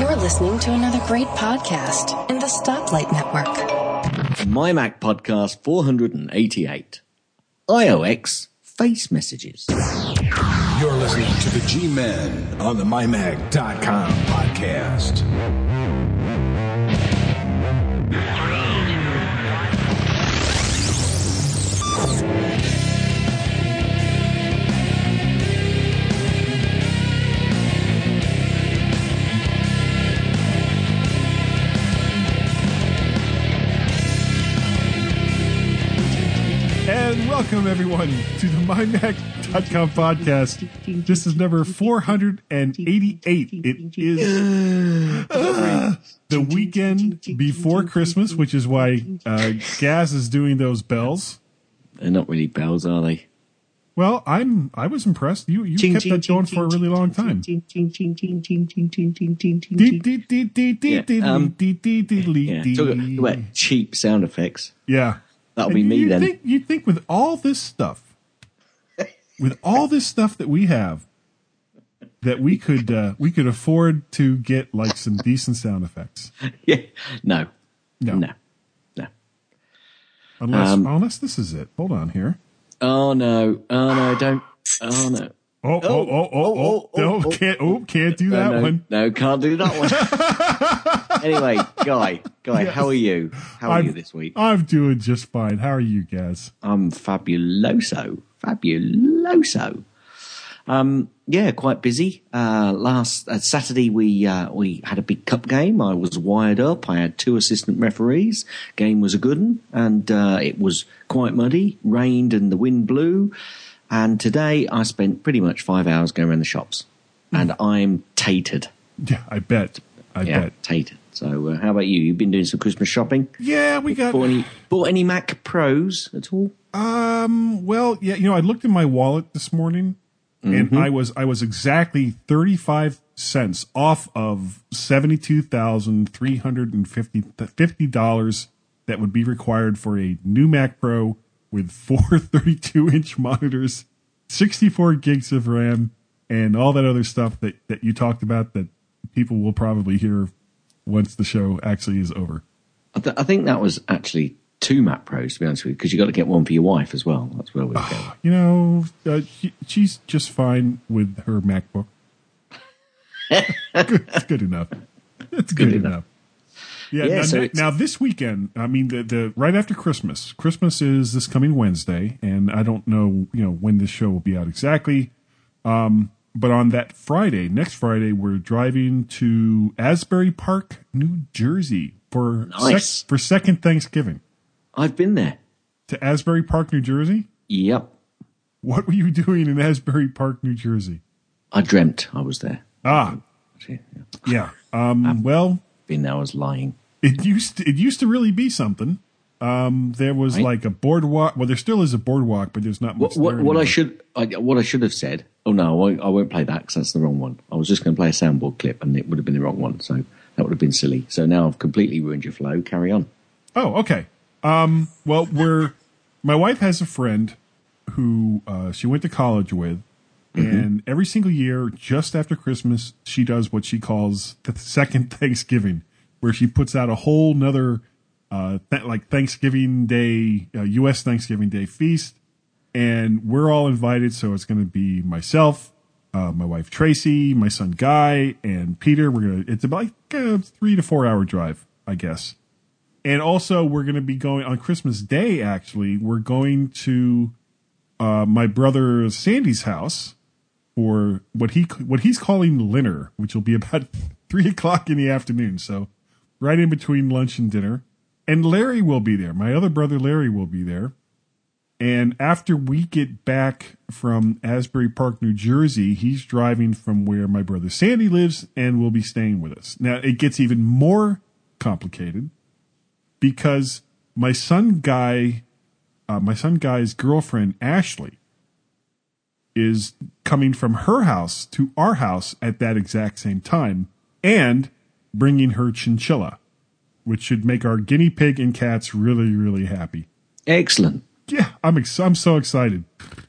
You're listening to another great podcast in the Stoplight Network. My Mac Podcast 488. IOX Face Messages. You're listening to the G Men on the MyMac.com podcast. And welcome everyone to the MyMac.com podcast. This is number 488. It is uh, the weekend before Christmas, which is why uh, Gaz is doing those bells. They're not really bells, are they? Well, I'm I was impressed. You you kept that going for a really long time. Um. Talk about cheap sound effects. Yeah. That'll And be me you then. Think, you think with all this stuff, with all this stuff that we have, that we could uh, we could afford to get like some decent sound effects. yeah. No. No, No. No. unless Um, unless this is it. Hold on here. Oh no. Oh no, don't. Oh no. Oh oh oh oh oh! oh, oh, no, oh. can't oh can't do that no, no, one. No, can't do that one. anyway, Guy, Guy, how are you? How are I'm- you this week? I'm doing just fine. How are you guys? I'm fabuloso. Fabuloso. Um, yeah, quite busy. Uh, last uh, Saturday we uh, we had a big cup game. I was wired up. I had two assistant referees. Game was a good one, and uh, it was quite muddy, rained, and the wind blew. And today I spent pretty much five hours going around the shops, and I'm tatered. Yeah, I bet. I Yeah, bet. tatered. So, uh, how about you? You've been doing some Christmas shopping. Yeah, we got. Bought any, bought any Mac Pros at all? Um. Well, yeah. You know, I looked in my wallet this morning, Mm-hmm. and I was I was exactly thirty five cents off of seventy two thousand three hundred and fifty fifty dollars that would be required for a new Mac Pro with four 32 inch monitors, sixty four gigs of RAM, and all that other stuff that that you talked about that people will probably hear once the show actually is over. I, th- I think that was actually two Mac Pros, to be honest with you, because you got to get one for your wife as well. That's where we were going. You know, uh, she, she's just fine with her MacBook. good, it's good enough. It's good, Good enough. enough. Yeah. Yeah, now, so now- now this weekend, I mean, the, the right after Christmas. Christmas is this coming Wednesday, and I don't know, you know, when this show will be out exactly. Um, but on that Friday, next Friday, we're driving to Asbury Park, New Jersey for Nice. for second Thanksgiving. I've been there. To Asbury Park, New Jersey. Yep. What were you doing in Asbury Park, New Jersey? I dreamt I was there. Ah, Yeah. yeah. Um, well, Been there, I was lying. it used to, it used to really be something. Um, there was Right. like a boardwalk. Well, there still is a boardwalk, but there's not much. What, what, what I should I, what I should have said. Oh no, I won't, I won't play that because that's the wrong one. I was just going to play a soundboard clip, and it would have been the wrong one. So that would have been silly. So now I've completely ruined your flow. Carry on. Oh, okay. Um, well, we're my wife has a friend who uh, she went to college with, and every single year, just after Christmas, she does what she calls the second Thanksgiving, where she puts out a whole nother uh, th- like Thanksgiving Day, uh, U.S. Thanksgiving Day feast, and we're all invited. So it's going to be myself, uh, my wife Tracy, my son Guy, and Peter. We're gonna. It's about like a three to four hour drive, I guess. And also, we're going to be going on Christmas Day. Actually, we're going to uh, my brother Sandy's house for what he what he's calling dinner, which will be about three o'clock in the afternoon. So, right in between lunch and dinner. And Larry will be there. My other brother Larry will be there. And after we get back from Asbury Park, New Jersey, he's driving from where my brother Sandy lives and will be staying with us. Now, it gets even more complicated because my son Guy, uh, my son Guy's girlfriend Ashley, is coming from her house to our house at that exact same time and bringing her chinchilla, which should make our guinea pig and cats really, really happy. Excellent. Yeah, I'm ex- I'm so excited,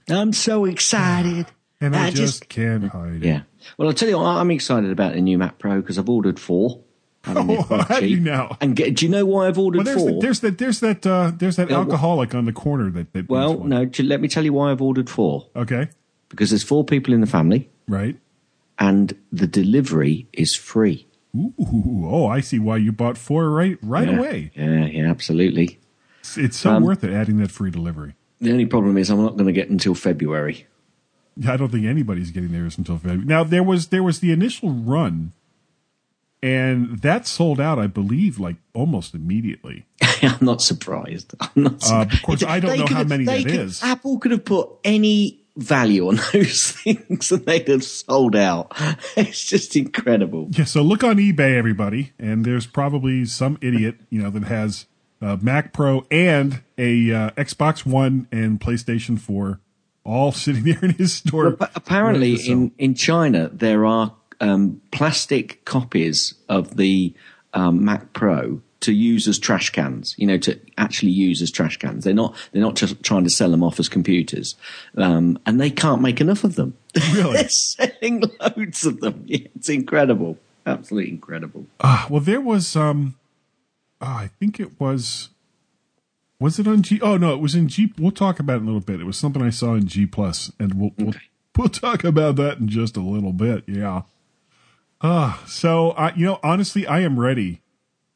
I'm so excited. and I, I just, just- can't hide it. Yeah. Well, I'll tell you what, I'm excited about the new Mac Pro because I've ordered four. Oh, quite have you cheap. now? And get, do you know why I've ordered Well, there's four? the, there's that there's that uh, there's that wh- alcoholic on the corner that, that well, no, let me tell you why I've ordered four. Okay, Because there's four people in the family right. and the delivery is free. Ooh, oh, I see why you bought four right right yeah. away. Yeah, yeah, absolutely. It's, it's so Um, worth it adding that free delivery. The only problem is I'm not going to get until February. I don't think anybody's getting theirs until February. Now there was there was the initial run, and that sold out, I believe, like almost immediately. I'm not surprised. I'm not Uh, of course, I don't know how many they that could- is. Apple could have put any value on those things and they'd have sold out. It's just incredible. Yeah, so look on eBay, everybody, and there's probably some idiot, you know, that has a Mac Pro and a uh, Xbox One and PlayStation 4 all sitting there in his store. But apparently, in, in China, there are um, plastic copies of the um, Mac Pro to use as trash cans. You know, to actually use as trash cans. They're not. They're not just trying to sell them off as computers, um, and they can't make enough of them. Really? they're selling loads of them. Yeah, it's incredible. Absolutely incredible. Ah, well, there was, um, ah, I think it was, was it on G? Oh no, it was in G. We'll talk about it in a little bit. It was something I saw in G Plus, and we'll we'll, we'll talk about that in just a little bit. Yeah. Ah, so uh, you know, honestly, I am ready.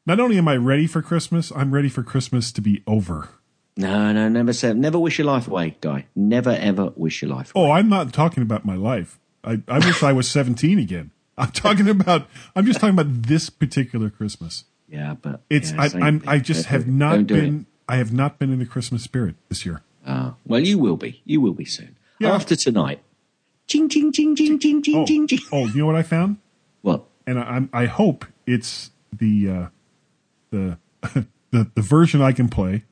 Not only am I ready for Christmas, I'm ready for Christmas to be over. No, no, never say, never wish your life away, guy. Never ever wish your life away. Oh, I'm not talking about my life. I, I wish I was 17 again. I'm talking about. I'm just talking about this particular Christmas. Yeah, but It's. yeah, I, I'm. I just have not Don't it. been. I have not been in the Christmas spirit this year. Ah, well, you will be. You will be soon. Yeah. After tonight. Ching, ching, ching, ching, ching, ching, Oh, ching, ching. oh, you know what I found? What? And I, I'm. I hope it's the uh, the the the version I can play.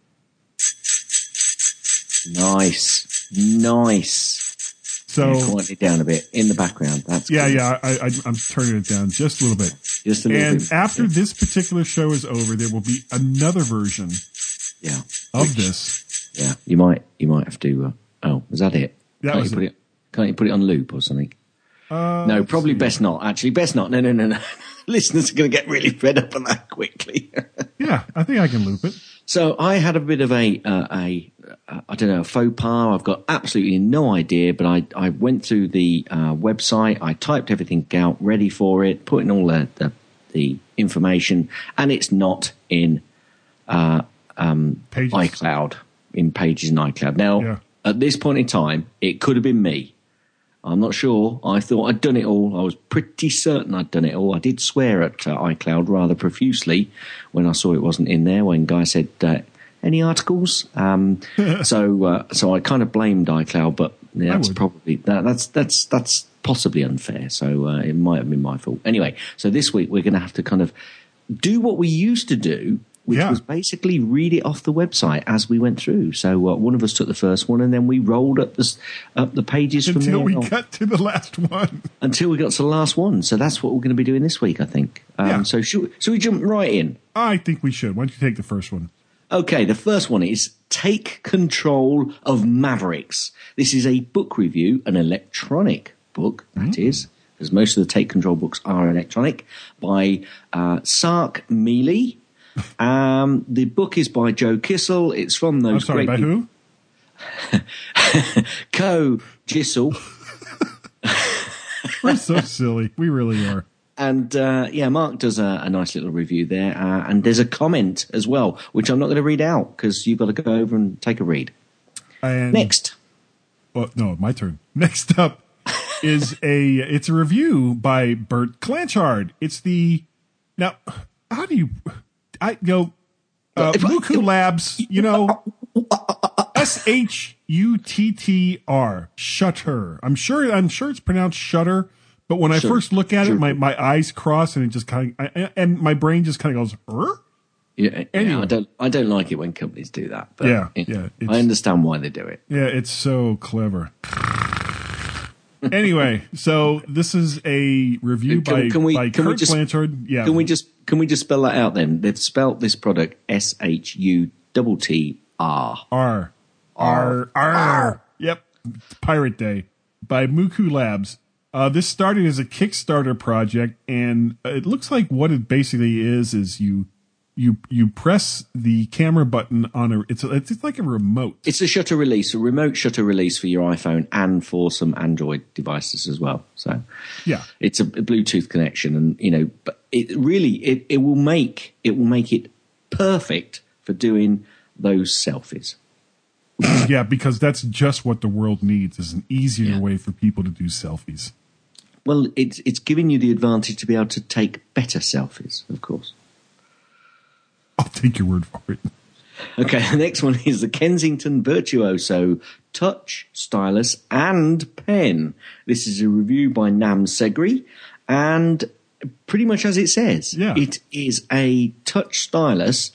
Nice. Nice. So yeah, quiet it down a bit in the background. That's yeah, good. yeah. I, I I'm turning it down just a little bit. Just a little And bit. after this particular show is over, there will be another version yeah. of this. Yeah. You might, you might have to, uh, oh, is that it? That can't was you put it. it. Can't you put it on loop or something? Uh, no, probably best not. Actually, best not. No, no, no, no. Listeners are going to get really fed up on that quickly. Yeah, I think I can loop it. So I had a bit of a, uh, a, uh, I don't know, a faux pas. I've got absolutely no idea, but I, I went through the uh, website, I typed everything out, ready for it, put in all the, the, the information, and it's not in Pages. iCloud, in Pages in iCloud. Now, Yeah. at this point in time, it could have been me. I'm not sure. I thought I'd done it all. I was pretty certain I'd done it all. I did swear at uh, iCloud rather profusely when I saw it wasn't in there. When Guy said, uh, "Any articles?" Um, so, uh, so I kind of blamed iCloud, but yeah, that's probably that, that's that's that's possibly unfair. So uh, it might have been my fault. Anyway, so this week we're going to have to kind of do what we used to do, which Yeah. was basically read it off the website as we went through. So uh, one of us took the first one, and then we rolled up the up the pages from Until there we on, got to the last one. until we got to the last one. So that's what we're going to be doing this week, I think. Um, Yeah. So should, should we jump right in? I think we should. Why don't you take the first one? Okay, the first one is Take Control of Mavericks. This is a book review, an electronic book, that is, because most of the Take Control books are electronic, by uh, Sark Mealy. Um, the book is by Joe Kissell. It's from those I'm sorry, great by who? Co Kissel. We're so silly. We really are. And uh, yeah, Mark does a, a nice little review there, uh, and there's a comment as well, which I'm not going to read out because you've got to go over and take a read. And Next, Well, no, my turn. Next up is a it's a review by Bert Clanchard. It's the now how do you I you know uh, Muku Labs, you know S H U T T R Shutter. I'm sure I'm sure it's pronounced Shutter, but when I Sure. first look at Sure. it, my, my eyes cross and it just kind of I, and my brain just kind of goes. "Er?" yeah, yeah, I don't, I don't like it when companies do that. But Yeah, yeah, I understand why they do it. Yeah, it's so clever. Anyway, so this is a review Can- by, can we- by can we Kurt just- Blanchard. Yeah, Can we just, can we just spell that out then? They've spelt this product S H U T T R. R R R. Yep, Pirate Day by Muku Labs. Uh, this started as a Kickstarter project, and it looks like what it basically is is you you you press the camera button on a it's a, it's like a remote. It's a shutter release, a remote shutter release for your iPhone and for some Android devices as well. So Yeah. it's a, a Bluetooth connection, and you know, but it really it, it will make it will make it perfect for doing those selfies. yeah, because that's just what the world needs is an easier Yeah. way for people to do selfies. Well, it's it's giving you the advantage to be able to take better selfies, of course. I'll take your word for it. Okay, the next one is the Kensington Virtuoso Touch Stylus and Pen. This is a review by Nam Segri, and pretty much as it says, Yeah. it is a touch stylus,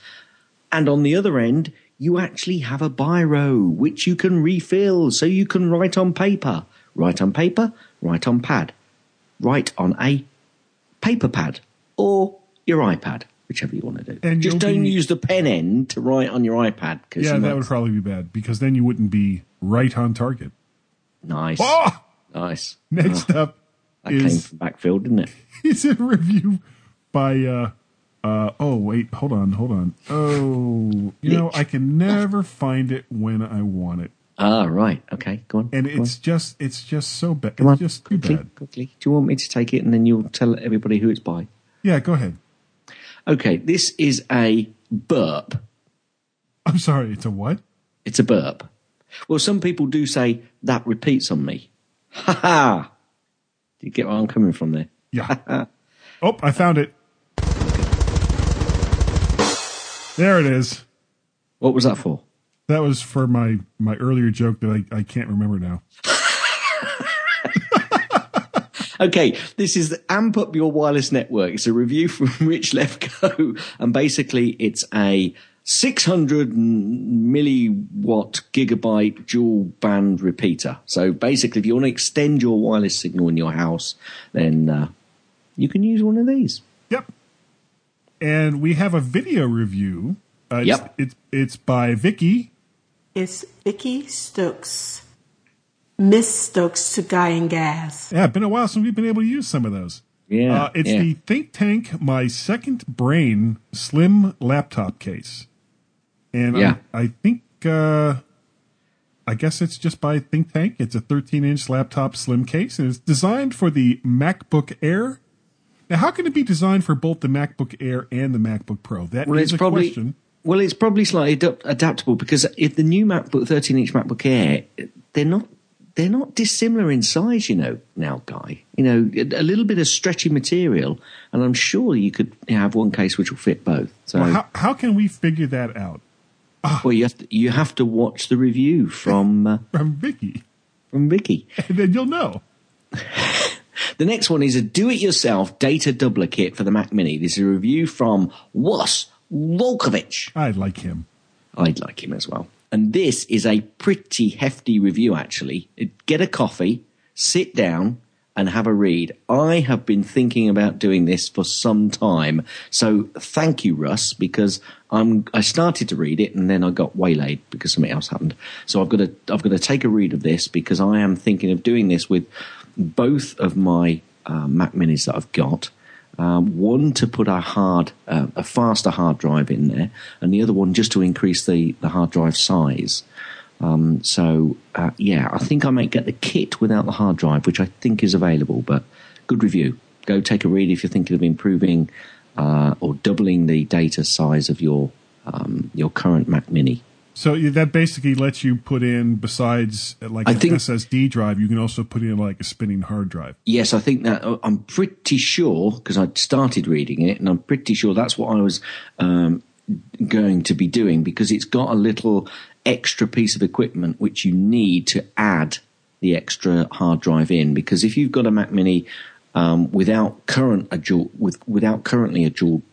and on the other end, you actually have a biro which you can refill, so you can write on paper, write on paper, write on pad, write on a paper pad or your iPad, whichever you want to do. And Just don't be- use the pen end to write on your iPad because Yeah, that would probably be bad because then you wouldn't be right on target. nice, Oh! nice. Next up That came is from backfield, didn't it? it? is a review by uh uh oh wait hold on hold on oh you know I can never find it when I want it Ah, right. Okay, go on. and go on. it's just it's just so bad Come on, just quickly, bad quickly. Do you want me to take it and then you'll tell everybody who it's by? yeah go ahead Okay, this is a burp. I'm sorry it's a what It's a burp. Well, some people do say that repeats on me. Ha ha! Do you get where I'm coming from there? yeah oh I found it there it is What was that for? that was for my my earlier joke that I, I can't remember now Okay, this is Amp Up Your Wireless Network. It's a review from Rich Lefko, and basically it's a 600 milliwatt gigabyte dual band repeater. So basically, if you want to extend your wireless signal in your house, then uh, you can use one of these. Yep. And we have a video review. Uh, it's- Yep. It's, it's by Vicky. It's Vicky Stokes. Miss Stokes to Guy and Gaz. Yeah, it's been a while since we've been able to use some of those. Yeah, Uh, it's yeah. the Think Tank My Second Brain Slim laptop case. And Yeah. I, I think, uh, I guess it's just by Think Tank. It's a 13 inch laptop slim case and it's designed for the MacBook Air. Now, how can it be designed for both the MacBook Air and the MacBook Pro? That is Well, it's a probably question. well, it's probably slightly adapt- adaptable because if the new MacBook 13 inch MacBook Air, they're not they're not dissimilar in size, you know. Now, guy, you know, a little bit of stretchy material, and I'm sure you could have one case which will fit both. So, Well, how, how can we figure that out? well, you have to you have to watch the review from uh, From Vicky. from Vicky. And then you'll know. The next one is a do-it-yourself data doubler kit for the Mac Mini. This is a review from Russ Volkovich. I like him. I'd like him as well. And this is a pretty hefty review, actually. Get a coffee, sit down, and have a read. I have been thinking about doing this for some time. So thank you, Russ, because I'm, I started to read it and then I got waylaid because something else happened. So I've got to, I've got to take a read of this because I am thinking of doing this with both of my uh, Mac Minis that I've got. Um, one to put a hard, uh, a faster hard drive in there, and the other one just to increase the, the hard drive size. Um, so uh, yeah, I think I might get the kit without the hard drive, which I think is available. But good review. Go take a read if you're thinking of improving uh, or doubling the data size of your um, your current Mac Mini. So that basically lets you put in, besides like I an think- SSD drive, you can also put in like a spinning hard drive. Yes, I think that uh, I'm pretty sure because I started reading it, and I'm pretty sure that's what I was um, going to be doing because it's got a little extra piece of equipment which you need to add the extra hard drive in. Because if you've got a Mac Mini um, without current a dual with without currently a dual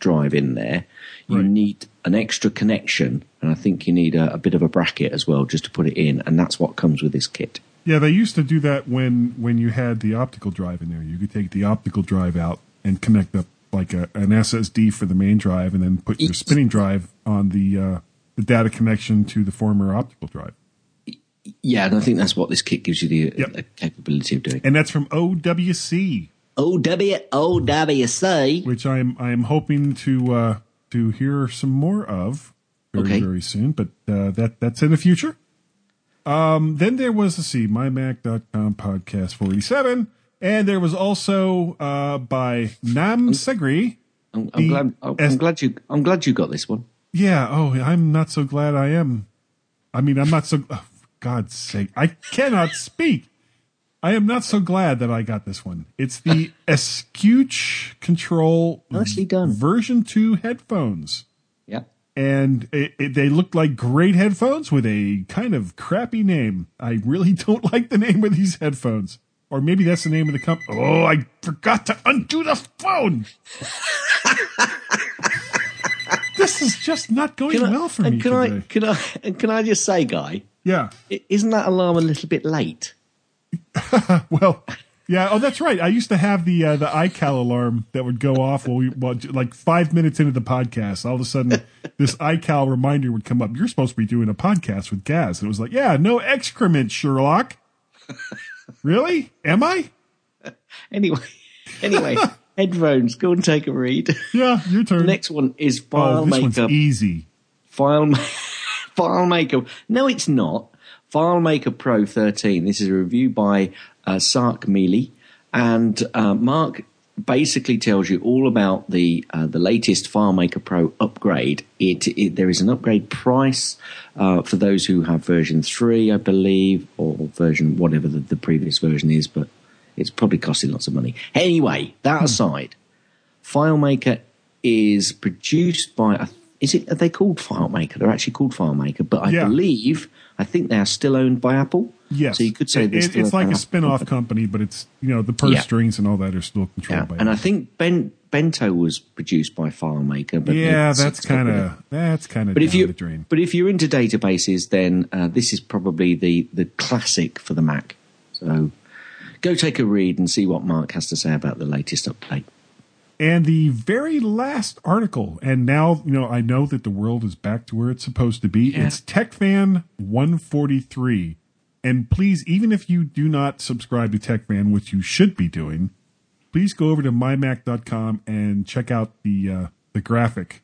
drive in there, you Right. need an extra connection, and I think you need a, a bit of a bracket as well just to put it in, and that's what comes with this kit. Yeah, they used to do that when when you had the optical drive in there. You could take the optical drive out and connect up like a, an SSD for the main drive, and then put your It's- spinning drive on the uh, the data connection to the former optical drive. Yeah, and I think that's what this kit gives you the, Yep. the capability of doing. And that's from OWC, O W O W C. which I'm I'm hoping to uh, to hear some more of very Okay. very soon. But uh, that that's in the future. Um, then there was let's see, mymac.com podcast 47, and there was also uh, by Nam Segri. I'm, I'm The glad. I'm, S- I'm glad you. I'm glad you got this one. Yeah. Oh, I'm not so glad I am. I mean, I'm not so. Oh, for God's sake, I cannot speak. I am not so glad that I got this one. It's the Escuche Control Nicely done. version two headphones, Yeah. and it, it, they look like great headphones with a kind of crappy name. I really don't like the name of these headphones, or maybe that's the name of the company. Oh, I forgot to undo the phone. this is just not going I, well for and me can today. I? Can I? And can I just say, guy, Yeah. isn't that alarm a little bit late? Well, yeah. Oh, that's right. I used to have the uh, the iCal alarm that would go off while we well, like five minutes into the podcast. All of a sudden, this iCal reminder would come up. You're supposed to be doing a podcast with Gaz. And it was like, yeah, no excrement, Sherlock. really? Am I? Anyway, anyway, headphones. Go and take a read. Yeah, your turn. Next one is oh, this one's FileMaker. easy. File FileMaker. No, it's not. FileMaker Pro 13. This is a review by uh, Sark Mealy, and uh, Mark basically tells you all about the uh, the latest FileMaker Pro upgrade. It, it there is an upgrade price uh, for those who have version three, I believe, or version whatever the, the previous version is, but it's probably costing lots of money. Anyway, that aside. FileMaker is produced by. a, Is it? Are they called FileMaker? They're actually called FileMaker, but I Yeah. believe I think they are still owned by Apple. Yes. So you could say It- it- it's like a Apple spin-off company. but it's you know the purse Yeah. strings and all that are still controlled Yeah, by. and I think Ben Bento was produced by FileMaker, but yeah, that's it's got rid kind of- that's kind of But if you but if you're into databases, then uh, this is probably the the classic for the Mac. So go take a read and see what Mark has to say about the latest update. And the very last article, and now you know I know that the world is back to where it's supposed to be. Yeah. It's TechFan 143, and please, even if you do not subscribe to TechFan, which you should be doing, please go over to mymac.com and check out the uh, the graphic.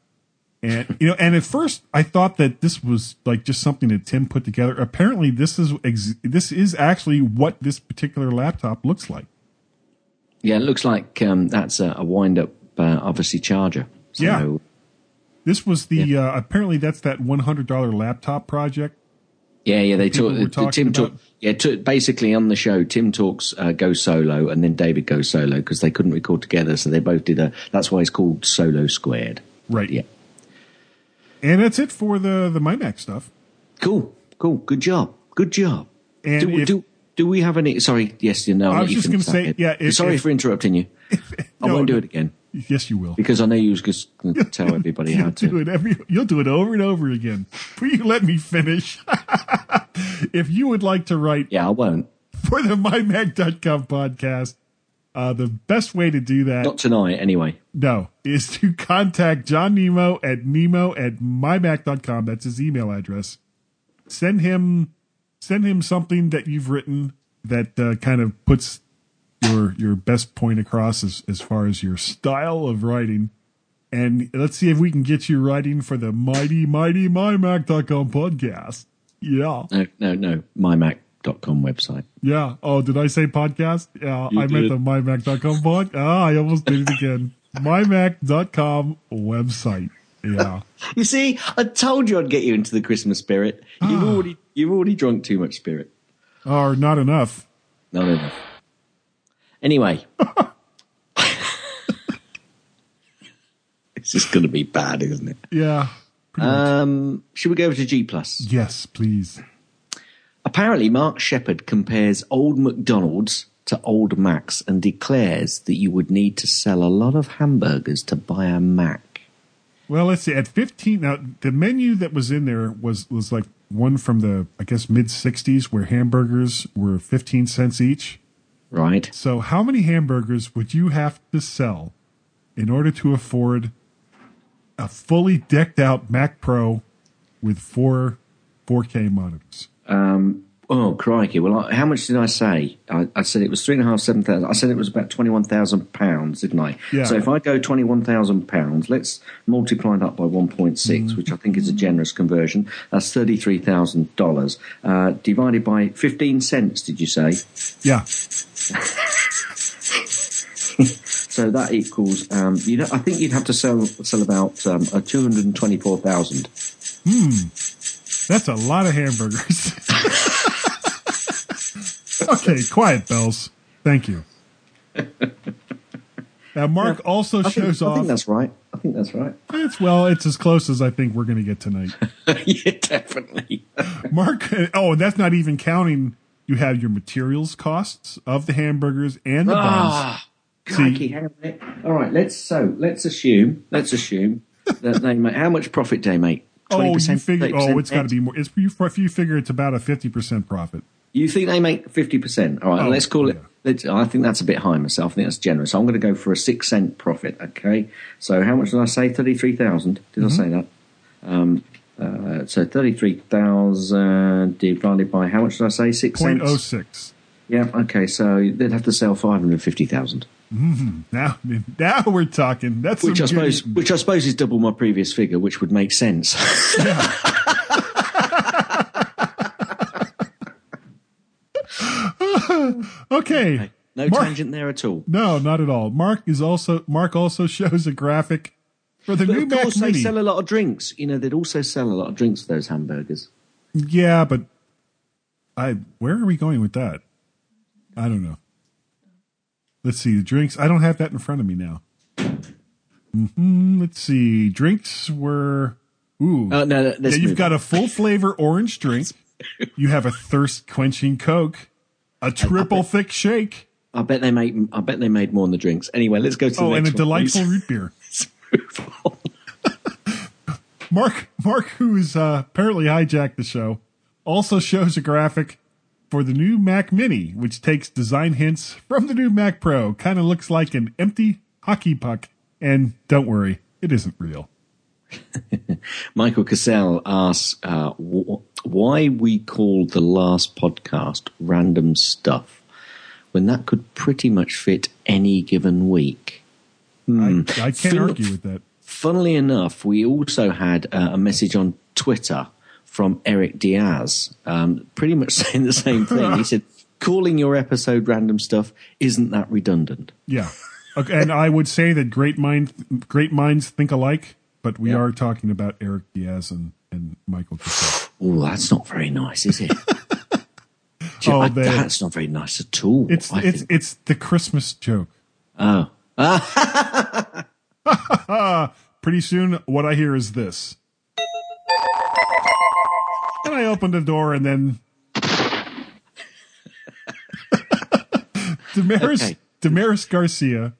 And you know, and at first I thought that this was like just something that Tim put together. Apparently, this is ex- this is actually what this particular laptop looks like. Yeah, it looks like um, that's a, a wind up, uh, obviously charger. So, Yeah. This was the uh, apparently that's that one hundred dollar laptop project. Yeah, yeah, they talk. uh, Tim talk. Yeah, t- basically on the show, Tim talks uh, go solo, and then David goes solo because they couldn't record together, so they both did a. That's why it's called Solo Squared. Right. Yeah. And that's it for the the MyMac stuff. Cool, cool, good job, good job. And do, if- do do we have any? Sorry, yes, you know. I was just gonna say, bit. yeah, if- sorry if- for interrupting you. I No, won't do it again Yes, you will. because I know you was just going to tell everybody how You'll do it every. You'll do it over and over again. Will you let me finish? if you would like to write Yeah, I won't. for the MyMac.com podcast, uh, the best way to do that Not tonight, anyway. No, is to contact John Nemo at nemo at mymac.com. That's his email address. Send him send him something that you've written that uh, kind of puts your your best point across as, as far as your style of writing. And let's see if we can get you writing for the mighty, mighty mymac.com podcast. Yeah. No, no, no. MyMac.com website. Yeah. Oh, did I say podcast? Yeah, I meant did. the mymac.com pod. Ah, I almost did it again. mymac.com website. Yeah. You see, I told you I'd get you into the Christmas spirit. You've already you've already drunk too much spirit. Or not enough. Not enough. Anyway. this is going to be bad, isn't it? Yeah. Um, should we go over to G Plus? yes, please. Apparently, Mark Shepard compares old McDonald's to old Macs and declares that you would need to sell a lot of hamburgers to buy a Mac. Well, let's see. At 15, now the menu that was in there was, was like one from the, I guess, mid 60s where hamburgers were 15 cents each. Right? So, how many hamburgers would you have to sell in order to afford a fully decked out Mac Pro with four 4K monitors? Um, Oh crikey! Well, I, how much did I say? I, I said it was three and a half, seven thousand. I said it was about twenty-one thousand pounds, didn't I? Yeah. So if I go twenty-one thousand pounds, let's multiply that by one point six, which I think is a generous conversion. That's thirty-three thousand uh, dollars divided by fifteen cents. Did you say? Yeah. So that equals. Um, you know, I think you'd have to sell sell about um, a two hundred and twenty-four thousand. That's a lot of hamburgers. okay, quiet, Bells. Thank you. Now, Mark also I think, shows I think that's right. I think that's right. It's well, it's as close as I think we're going to get tonight. yeah, definitely. Mark, oh, and that's not even counting. You have your materials costs of the hamburgers and the buns. Ah, crikey, hang on a minute. All right, let's so let's assume let's assume that they make how much profit do they make? Oh, you 20%, figure? 30% Oh, it's got to be more. It's you, if you figure it's about a fifty percent profit. You think they make fifty percent? All right, Oh, let's call it. yeah. Let's, I think that's a bit high myself. I think that's generous. I'm going to go for a six cent profit. Okay, so how much did I say? Thirty three thousand. Did Mm-hmm. I say that? Um, uh, so thirty three thousand divided by how much did I say? Six Point cents. oh six. Yeah. Okay, so they'd have to sell five hundred fifty thousand. Now, now we're talking. That's Which I good suppose, which I suppose is double my previous figure, which would make sense. Okay. no Mark- tangent there at all. No, not at all. Mark is also Mark also shows a graphic for the But new of Mac course, they Mini. sell a lot of drinks. You know, they'd also sell a lot of drinks for those hamburgers. yeah, but I where are we going with that? I don't know. Let's see the drinks. I don't have that in front of me now. hmm let's see. Drinks were ooh. Uh, no, no, yeah, you've got on. a full flavor orange drink. You have a thirst quenching Coke, a triple thick shake. I bet they made. I bet they made more on the drinks. Anyway, let's go to the next one. Oh, and a next one, please. delightful root beer. Mark, Mark, who's uh, apparently hijacked the show, also shows a graphic for the new Mac Mini, which takes design hints from the new Mac Pro. Kind of looks like an empty hockey puck. And don't worry, it isn't real. Michael Cassell asks uh, why we called the last podcast "Random Stuff" when that could pretty much fit any given week. I, I can't Phil- argue with that. Funnily enough, we also had uh, a message on Twitter from Eric Diaz, um, pretty much saying the same thing. he said, "Calling your episode "Random Stuff" isn't that redundant?" Yeah. Okay, and I would say that great mind, great minds think alike, but we Yeah. are talking about Eric Diaz and, and Michael Cassell. Oh, that's not very nice, is it? Oh, I- they- that's not very nice at all. It's I it's think. it's the Christmas joke. oh, Pretty soon, what I hear is this. And I open the door, and then Damaris Okay. Damaris Garcia,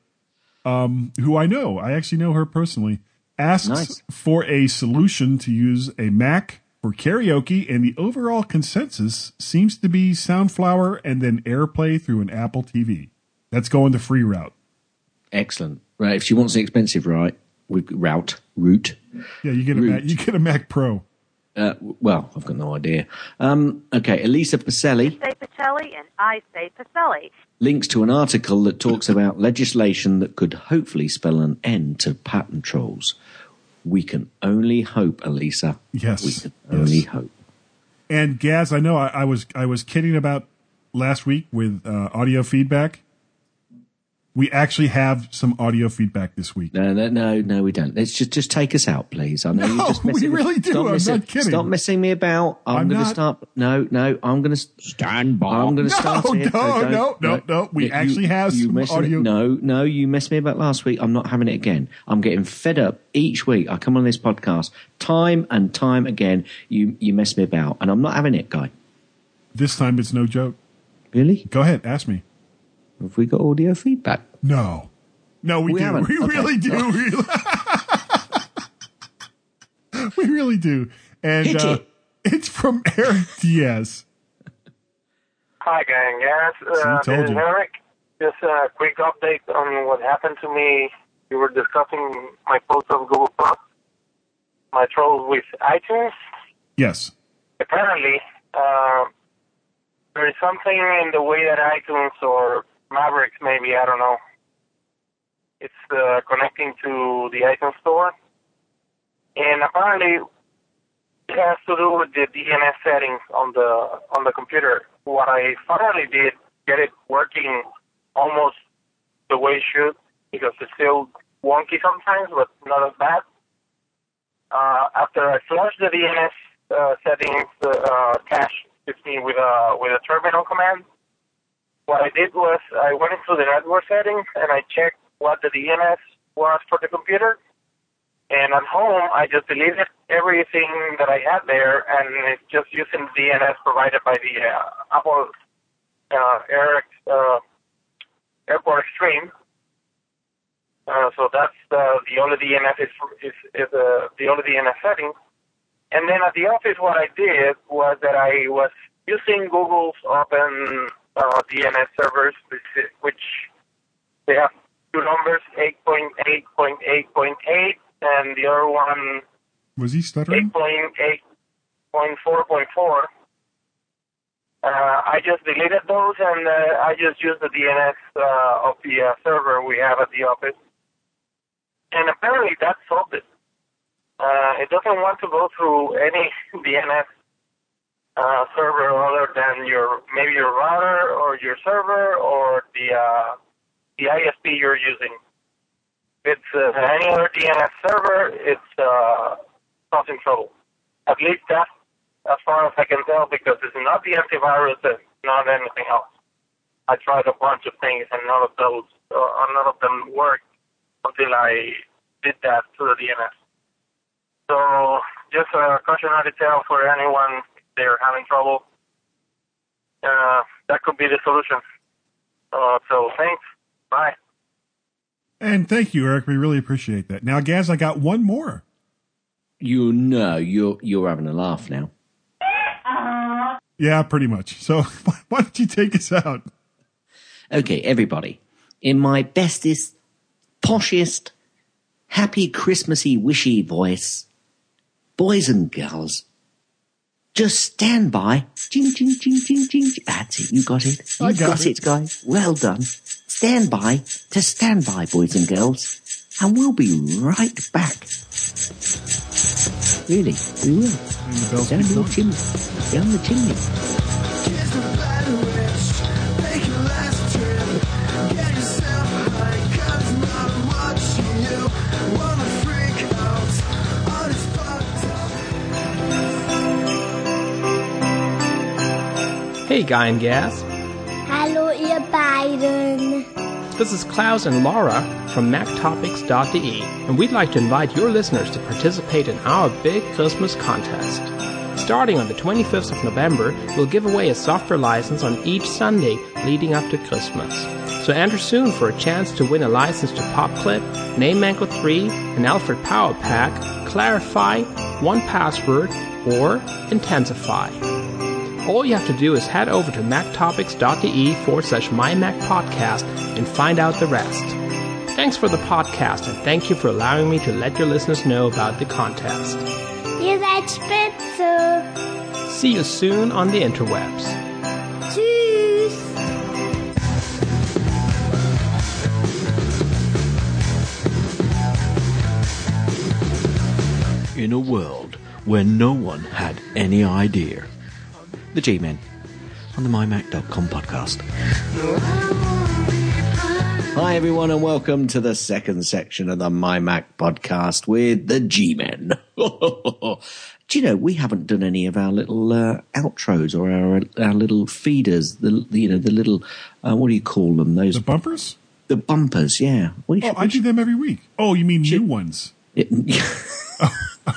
um, who I know, I actually know her personally, asks Nice. for a solution to use a Mac for karaoke, and the overall consensus seems to be Soundflower and then AirPlay through an Apple TV. That's going the free route. excellent. Right, if she wants the expensive right, we route route. Yeah, you get a Root. Mac, you get a Mac Pro. Uh, well, I've got no idea. Um, okay, Elisa Pacelli say Pacelli and I say Pacelli. links to an article that talks about legislation that could hopefully spell an end to patent trolls. We can only hope, Elisa. Yes, We can yes. only hope. And Gaz, I know I, I was I was kidding about last week with uh, audio feedback. We actually have some audio feedback this week. No, no, no, no, we don't. Let's just just take us out, please. I know No, you're just we messing really do. Stop I'm messing, not kidding. Stop messing me about. I'm, I'm going to not- start. No, no, I'm going to stand by. I'm going to No, start no, here. no, don't- no, no. We You- actually have you some messed me- audio- No, no, you messed me about last week. I'm not having it again. I'm getting fed up each week. I come on this podcast time and time again. You you mess me about, and I'm not having it, guy. This time it's no joke. Really? Go ahead, ask me. Have we got audio feedback? No, no, we, We do. haven't. We Okay. really do. we really do. And Hit uh, it. it's from Eric Diaz. Hi, gang. Yes, uh, See, told this is you. Eric. Just a quick update on what happened to me. We were discussing my post on Google Plus, my troubles with iTunes. Yes. Apparently, uh, there is something in the way that iTunes or Mavericks, maybe I don't know. It's uh, connecting to the iTunes store, and apparently it has to do with the DNS settings on the on the computer. What I finally did get it working almost the way it should because it's still wonky sometimes, but not as bad. Uh, after I flushed the DNS uh, settings uh, cache 15 with a with a terminal command, what I did was I went into the network settings and I checked what the DNS was for the computer. And at home, I just deleted everything that I had there, and it's just using the DNS provided by the uh, Apple uh, Air, uh, Airport Extreme. Uh, so that's uh, the only DNS is is, is uh, the only DNS setting. And then at the office, what I did was that I was using Google's open uh, DNS servers, which they have two numbers, 8.8.8.8, and the other one Was he stuttering? 8.8.4.4. Uh, I just deleted those and uh, I just used the DNS uh, of the uh, server we have at the office. And apparently that solved it. Uh, it doesn't want to go through any DNS uh, server other than your maybe your router or your server or the uh, the ISP you're using. It's uh, any other DNS server, it's uh, causing trouble. At least that's as far as I can tell because it's not the antivirus and not anything else. I tried a bunch of things and none of those, uh, none of them worked until I did that to the DNS. So just a cautionary tale for anyone they're having trouble. Uh, that could be the solution. Uh, so thanks. Bye. And thank you, Eric. We really appreciate that. Now, Gaz, I got one more. You know, you're you're having a laugh now. Yeah, pretty much. So why don't you take us out? Okay, everybody, in my bestest, poshest, happy Christmassy, wishy voice, boys and girls, just stand by. Ching, ching, ching, ching, ching. That's it. You got it. You I got got, it. it. guys. Well done. Stand by to stand by, boys and girls, and we'll be right back. Really, we will. And the bells Down the chimney. Down the chimney. Hey, Guy and Gaz. Hallo ihr beiden. This is Klaus and Laura from MacTopics.de, and we'd like to invite your listeners to participate in our big Christmas contest. Starting on the 25th of November, we'll give away a software license on each Sunday leading up to Christmas. So enter soon for a chance to win a license to PopClip, NameMangler 3, an Alfred Power Pack, Clarify, 1Password, or Intensify. All you have to do is head over to mactopics.de forward slash myMacPodcast and find out the rest. Thanks for the podcast and thank you for allowing me to let your listeners know about the contest. Ihr seid spitze. See you soon on the interwebs. Tschüss. in a world where no one had any idea. The G Men on the mymac.com podcast. Hi, everyone, and welcome to the second section of the MyMac podcast with the G Men. Do you know we haven't done any of our little uh, outros or our our little feeders? The you know the little uh, what do you call them? Those The bumpers? the bumpers, yeah. We Oh, should- I do them every week. Oh, you mean new ones?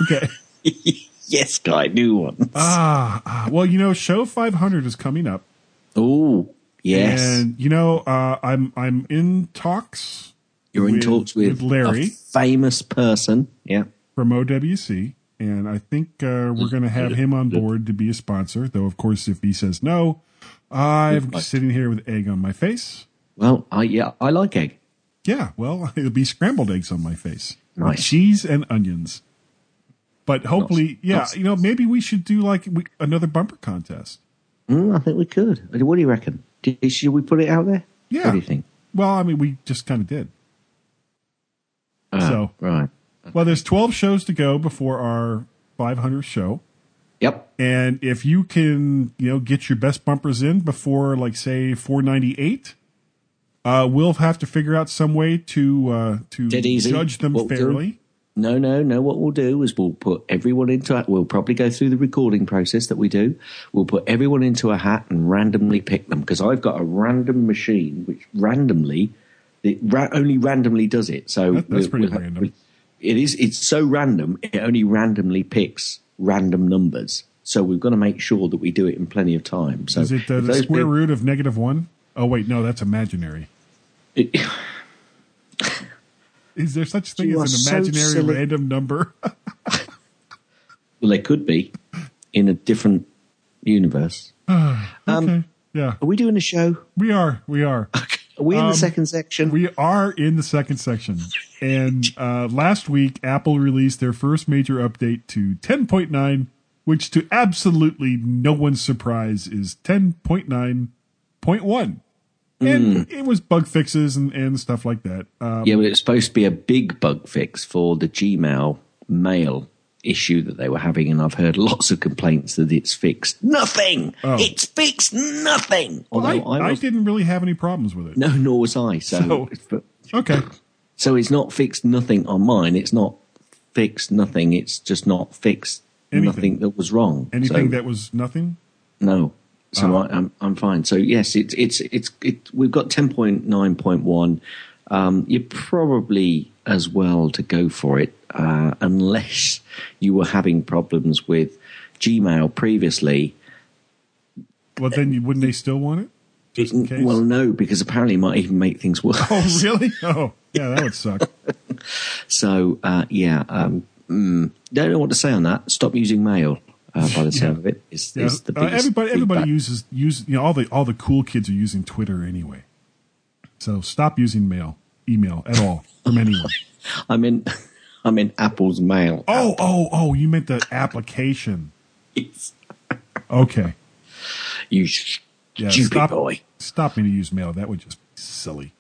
Okay. Yes, guy, new ones. Ah, ah, well, you know, show 500 is coming up. Oh, yes. And, you know, uh, I'm, I'm in talks You're in with- talks with, with Larry. a famous person. Yeah. from OWC. And I think uh, we're going to have him on board to be a sponsor. Though, of course, if he says no, I'm Right. sitting here with egg on my face. Well, I yeah, I like egg. Yeah, well, it'll be scrambled eggs on my face. Nice. cheese and onions. But hopefully, yeah, you know, maybe we should do like we, another bumper contest. Mm, I think we could. What do you reckon? Do- Should we put it out there? Yeah. What do you think? Well, I mean, we just kind of did. Ah, So- right. Well, there's 12 shows to go before our 500th show. Yep. And if you can, you know, get your best bumpers in before, like, say, 498, uh, we'll have to figure out some way to uh, to judge them we'll fairly. No, no, no. What we'll do is we'll put everyone into. A, we'll probably go through the recording process that we do. We'll put everyone into a hat and randomly pick them because I've got a random machine which randomly, it ra- only randomly does it. So That- that's we'll- pretty we'll- random. It is. It's so random. It only randomly picks random numbers. So we've got to make sure that we do it in plenty of time. So Is it if the square root of negative one? Oh, wait, no, that's imaginary. it- Is there such thing You as an imaginary silly. random number? well, they could be in a different universe. okay. yeah, Are we doing a show? we are. We are. Are we in Um, the second section? We are in the second section. And uh, last week, Apple released their first major update to 10.9, which to absolutely no one's surprise is 10.9.1. And it was bug fixes and, and stuff like that. Um, Yeah, but it's supposed to be a big bug fix for the Gmail mail issue that they were having, and I've heard lots of complaints that it's fixed nothing. Oh. It's fixed nothing. well, I, Although I, was, didn't really have any problems with it. no, nor was I. So, So- Okay. so it's not fixed nothing on mine. It's not fixed nothing. It's just not fixed Anything. nothing that was wrong. Anything So- that was nothing? No. So Oh. I, I'm I'm fine. So yes, it's it's it's it. We've got ten point nine point one. Um, you're probably as well to go for it, uh, unless you were having problems with Gmail previously. Well, then you, wouldn't they still want it? Just in case? Well, no, because apparently it might even make things worse. oh, really? Oh, yeah, that would suck. So uh, yeah, um, mm, don't know what to say on that. Stop using mail. Uh, by the sound of it, is, Yeah. is the Uh, biggest everybody, everybody feedback. uses use you know all the all the cool kids are using Twitter anyway. So stop using mail, email at all from anyone. I'm in. I'm in Apple's mail. Oh, oh, oh! You meant the application. It's- Okay. you Yeah. stupid stop, boy. Stop me to use mail. That would just be silly.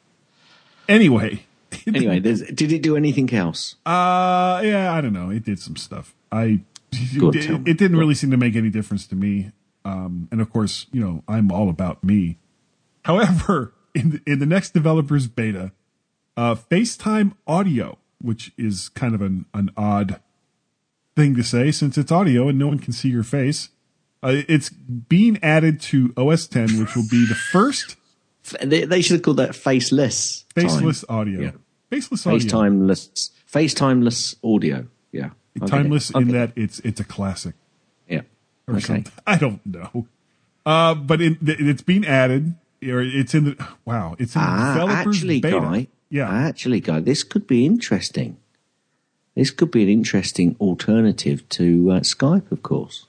Anyway. Anyway, did it do anything else? Uh, yeah, I don't know. It did some stuff. I it, it didn't really seem to make any difference to me. Um, and of course, you know, I'm all about me. However, in the, in the next developers beta, uh, FaceTime audio, which is kind of an, an odd thing to say since it's audio and no one can see your face. Uh, it's being added to OS 10, which will be the first They, they should have called that faceless. time. faceless audio. Yeah. Faceless audio. FaceTimeless. FaceTimeless audio. Yeah. It. Timeless I in that it's it's a classic. Yeah. or Okay. something. I don't know. Uh, but it, it's being added, or it's in the wow, it's in the Ah, developers actually, beta. guy. Yeah, Actually, guy, this could be interesting. This could be an interesting alternative to uh, Skype, of course.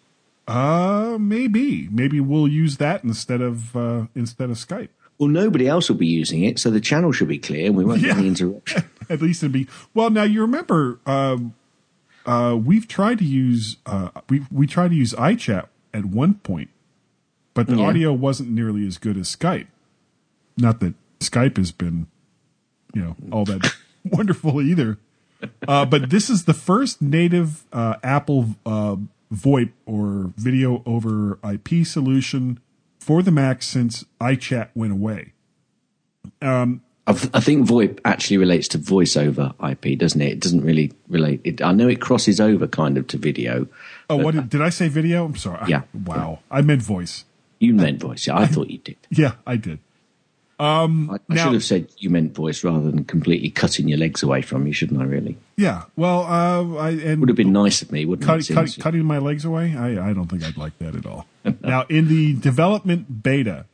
uh, maybe maybe we'll use that instead of uh, instead of Skype. Well, nobody else will be using it, so the channel should be clear and we won't get any interruption. At least it'd be well. Now you remember, um, uh, we've tried to use uh, we we tried to use iChat at one point, but the Yeah. audio wasn't nearly as good as Skype. Not that Skype has been, you know, all that wonderful either. Uh, but this is the first native uh, Apple uh, VoIP or video over IP solution for the Mac since iChat went away. I, I think VoIP actually relates to voice over IP, doesn't it? It doesn't really relate. It, I know it crosses over kind of to video. Oh, what did, did I say? Video? I'm sorry. Yeah. Wow, I meant voice. You meant voice. Yeah, I thought you did. Yeah, I did. I, I Now- should have said you meant voice rather than completely cutting your legs away from you, shouldn't I? Really, Yeah. Well, uh, I and would have been nice of me, wouldn't cut, it? cut, cutting my legs away. I, I don't think I'd like that at all. now, in the development beta,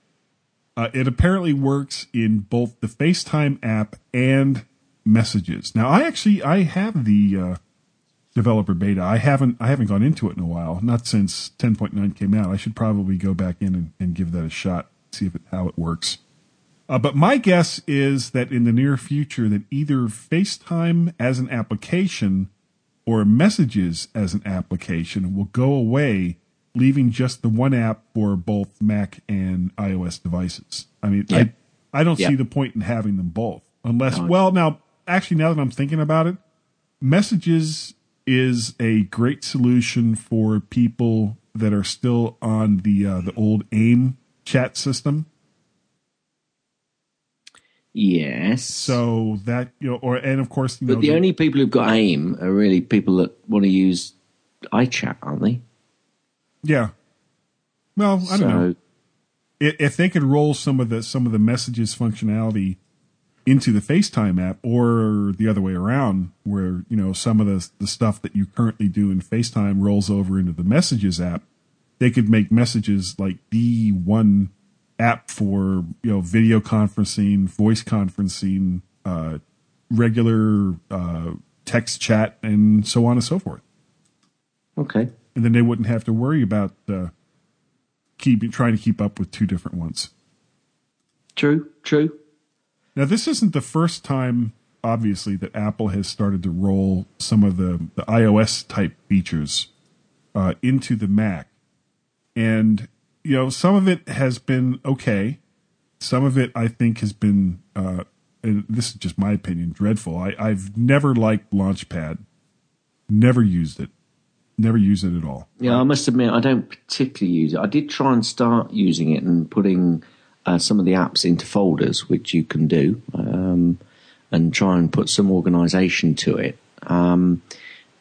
uh, it apparently works in both the FaceTime app and messages. Now, I actually I have the uh, developer beta. I haven't I haven't gone into it in a while. Not since 10.9 came out. I should probably go back in and, and give that a shot. See if it, how it works. Uh, but my guess is that in the near future, that either FaceTime as an application or messages as an application will go away leaving just the one app for both Mac and iOS devices. I mean, Yeah. I I don't Yeah. see the point in having them both unless No. well now actually now that I'm thinking about it, messages is a great solution for people that are still on the uh, the old AIM chat system. Yes. So that you know, or and of course, you but know, the only people who've got AIM are really people that want to use iChat, aren't they? Yeah. Well, I don't so, know. If they could roll some of the some of the messages functionality into the FaceTime app, or the other way around, where you know some of the the stuff that you currently do in FaceTime rolls over into the Messages app, they could make Messages like the one app for you know video conferencing, voice conferencing, uh, regular uh, text chat, and so on and so forth. Okay. And then they wouldn't have to worry about uh, keep trying to keep up with two different ones. True, true. Now, this isn't the first time, obviously, that Apple has started to roll some of the, the iOS type features uh, into the Mac. And, you know, some of it has been okay. Some of it, I think, has been, uh, and this is just my opinion, dreadful. I, I've never liked Launchpad, never used it, never use it at all. Yeah, I must admit, I don't particularly use it. I did try and start using it and putting uh, some of the apps into folders, which you can do, um, and try and put some organisation to it. Um,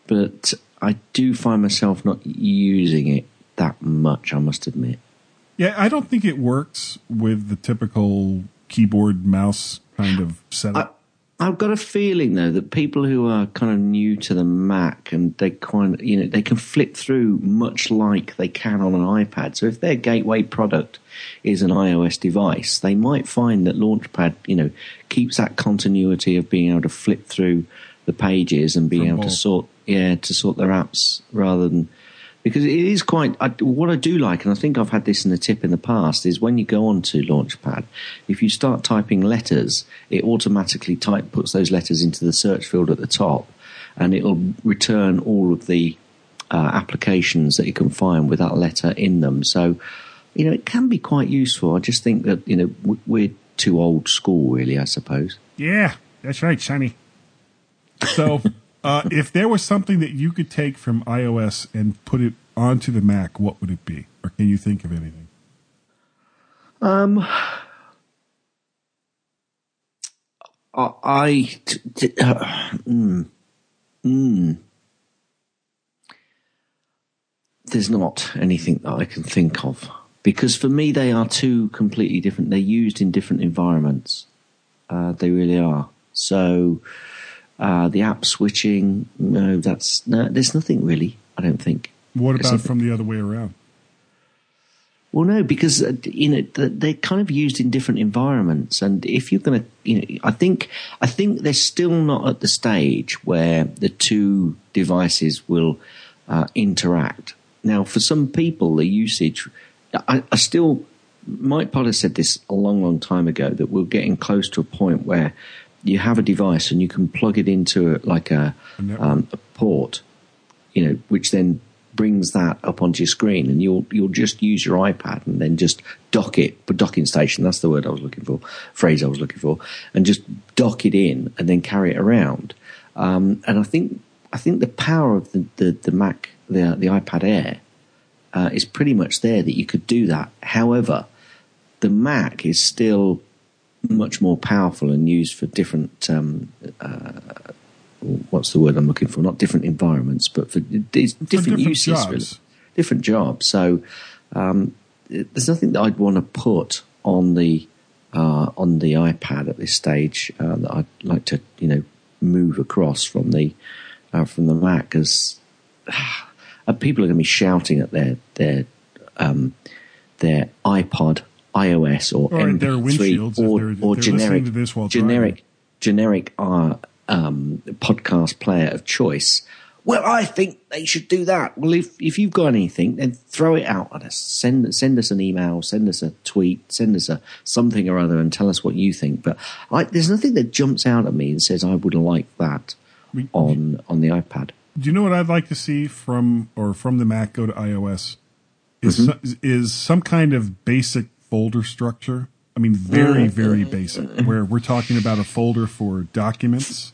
but I do find myself not using it that much, I must admit. Yeah, I don't think it works with the typical keyboard mouse kind of setup. I've got a feeling though that people who are kind of new to the Mac and they kind of, you know, they can flip through much like they can on an iPad. So if their gateway product is an iOS device, they might find that Launchpad, you know, keeps that continuity of being able to flip through the pages and being From able to sort, yeah, to sort their apps rather than because it is quite I, what I do like, and I think I've had this in the tip in the past, is when you go on to Launchpad, if you start typing letters, it automatically type puts those letters into the search field at the top, and it'll return all of the uh, applications that you can find with that letter in them. So, you know, it can be quite useful. I just think that you know we're too old school, really. I suppose. Yeah, that's right, Sonny. So, uh, if there was something that you could take from iOS and put it onto the Mac, what would it be? Or can you think of anything? Um, I, t- t- uh, mm, mm. there's not anything that I can think of because for me they are two completely different. They're used in different environments. Uh, they really are. So uh, the app switching, no, that's no. There's nothing really. I don't think. What about from the other way around? Well, no, because uh, you know they're kind of used in different environments, and if you're going to, you know, I think I think they're still not at the stage where the two devices will uh, interact. Now, for some people, the usage, I, I still, Mike Potter said this a long, long time ago that we're getting close to a point where you have a device and you can plug it into like a um, a port, you know, which then brings that up onto your screen, and you'll you'll just use your iPad and then just dock it, but docking station. That's the word I was looking for, phrase I was looking for, and just dock it in and then carry it around. Um, and I think I think the power of the the, the Mac, the the iPad Air, uh, is pretty much there that you could do that. However, the Mac is still much more powerful and used for different um, uh, what's the word I'm looking for? Not different environments, but for d- different, different uses, jobs. really. different jobs. So um, there's nothing that I'd want to put on the uh, on the iPad at this stage uh, that I'd like to you know move across from the uh, from the Mac as uh, people are going to be shouting at their their um, their iPod, iOS, or Or MP3, windshields or, they're- or generic listening this while generic generic uh, um, podcast player of choice. Well, I think they should do that. Well, if if you've got anything, then throw it out at us. Send send us an email, send us a tweet, send us a something or other, and tell us what you think. But I, there's nothing that jumps out at me and says I would like that We- on on the iPad. Do you know what I'd like to see from or from the Mac go to iOS? is Mm-hmm. is some kind of basic folder structure. I mean, very Mm. very basic. Where we're talking about a folder for documents,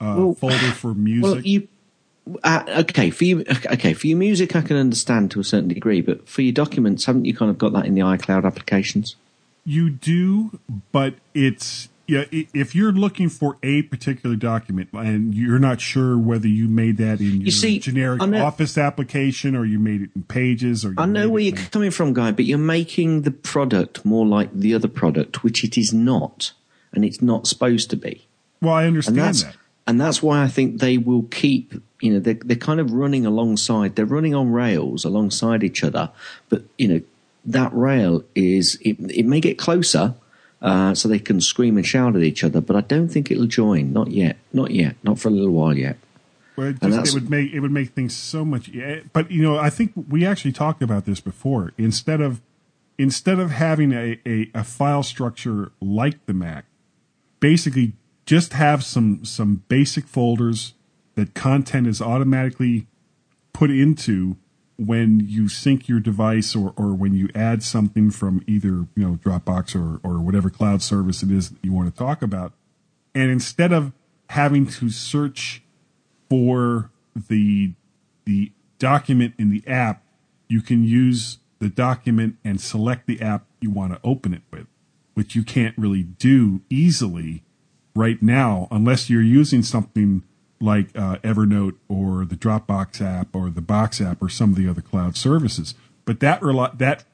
a Well- folder for music. Well, you uh, okay for you? Okay, for your music, I can understand to a certain degree, but for your documents, haven't you kind of got that in the iCloud applications? You do, but it's yeah. If you're looking for a particular document and you're not sure whether you made that in your see, generic know- Office application or you made it in Pages or you I know where you're in- coming from, Guy, but you're making the product more like the other product, which it is not, and it's not supposed to be. Well, I understand that's that. and that's why I think they will keep. You know, they're, they're kind of running alongside. They're running on rails alongside each other, but you know that rail is it. It may get closer, uh, so they can scream and shout at each other, but I don't think it'll join. Not yet. Not yet. Not for a little while yet. Well, it, just, it would make it would make things so much. But you know, I think we actually talked about this before. Instead of instead of having a, a, a file structure like the Mac, basically just have some some basic folders that content is automatically put into when you sync your device or, or when you add something from either you know Dropbox or, or whatever cloud service it is that you want to talk about. And instead of having to search for the the document in the app, you can use the document and select the app you want to open it with, which you can't really do easily right now unless you're using something like uh, Evernote or the Dropbox app or the Box app or some of the other cloud services. But that that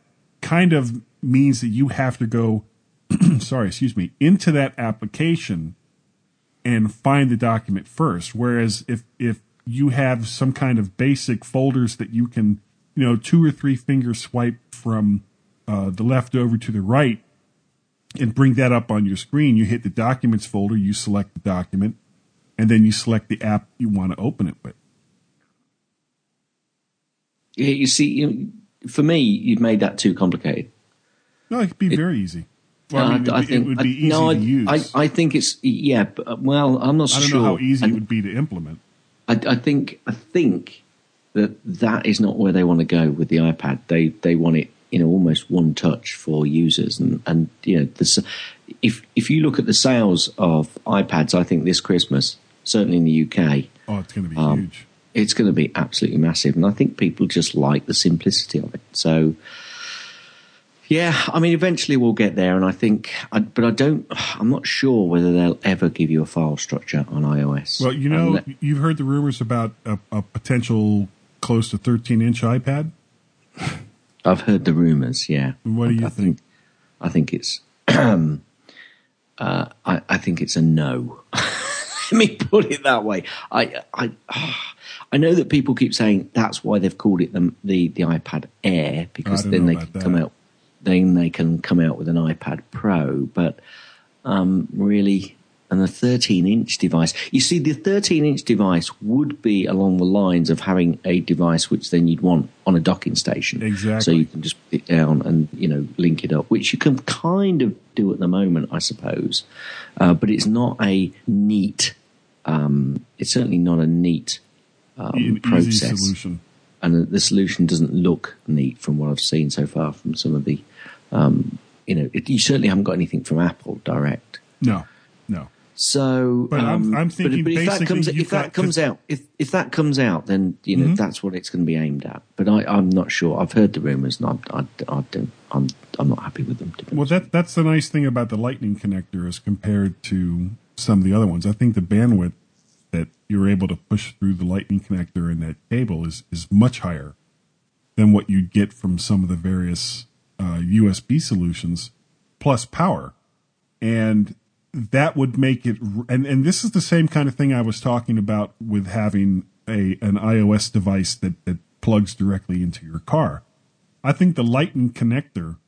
kind of means that you have to go, sorry, excuse me, into that application and find the document first. Whereas if if you have some kind of basic folders that you can, you know, two or three finger swipe from uh, the left over to the right and bring that up on your screen, you hit the documents folder, you select the document, and then you select the app you want to open it with. Yeah, you see, you, for me, you've made that too complicated. No, it could be very easy. Well, I mean, Uh, it, it would be I- easy no, to I, use. I, I think it's yeah. But, uh, well, I'm not I don't sure. know how easy And it would be to implement. I, I think I think that that is not where they want to go with the iPad. They they want it you know almost one touch for users, and and you know this. If if you look at the sales of iPads, I think this Christmas, certainly in the UK, Oh, it's going to be Um, huge. it's going to be absolutely massive, and I think people just like the simplicity of it. So, yeah, I mean, eventually we'll get there, and I think, I, but I don't, I'm not sure whether they'll ever give you a file structure on iOS. Well, you know, you've heard the rumors about a, a potential close to 13 inch iPad. I've heard the rumors. Yeah, What do you I think? I think it's, uh, I, I think it's a no. Let me put it that way. I, I, I know that people keep saying that's why they've called it the the, the iPad Air because then they can come out, then they can come out with an iPad Pro. But um, really, and a 13 inch device. You see, the 13 inch device would be along the lines of having a device which then you'd want on a docking station. Exactly. So you can just put it down and you know link it up, which you can kind of do at the moment, I suppose. Uh, but it's not a neat. Um, it's certainly not a neat um, process solution. and the solution doesn't look neat from what I've seen so far from some of the, um, you know, it, you certainly haven't got anything from Apple direct. No, no. So, But I'm- um, I'm thinking but, if that basically comes, if that comes out, if if that comes out, then you know Mhm. that's what it's going to be aimed at. But I, I'm not sure. I've heard the rumors, and I, I, I don't. I'm I'm not happy with them. To Well, that that's the nice thing about the Lightning connector as compared to some of the other ones. I think the bandwidth that you're able to push through the Lightning connector in that cable is is much higher than what you'd get from some of the various uh, USB solutions, plus power, and that would make it. And and this is the same kind of thing I was talking about with having a an iOS device that that plugs directly into your car. I think the Lightning connector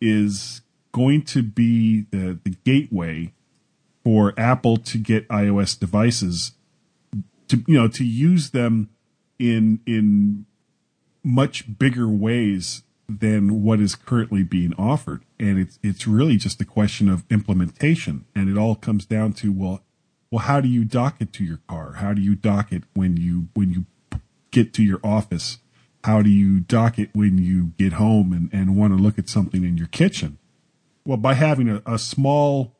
is going to be the, the gateway for Apple to get iOS devices to you know to use them in in much bigger ways than what is currently being offered. And it's it's really just a question of implementation. And it all comes down to well well how do you dock it to your car? How do you dock it when you when you get to your office? How do you dock it when you get home and, and want to look at something in your kitchen? Well, by having a, a small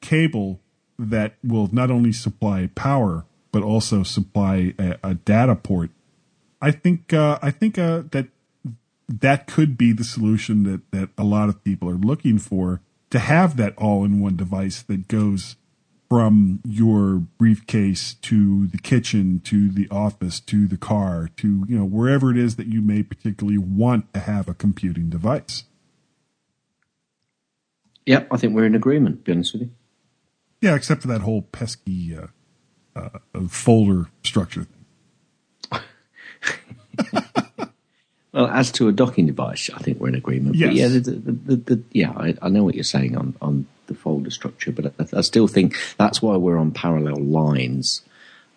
cable that will not only supply power but also supply a, a data port, I think uh, I think uh, that that could be the solution that that a lot of people are looking for to have that all-in-one device that goes from your briefcase to the kitchen to the office to the car to you know wherever it is that you may particularly want to have a computing device. Yep, I think we're in agreement. Be honest with you. Yeah, except for that whole pesky uh, uh, folder structure thing. Well, as to a docking device, I think we're in agreement. Yes. But yeah, the, the, the, the, yeah, I, I know what you're saying on, on the folder structure, but I, I still think that's why we're on parallel lines.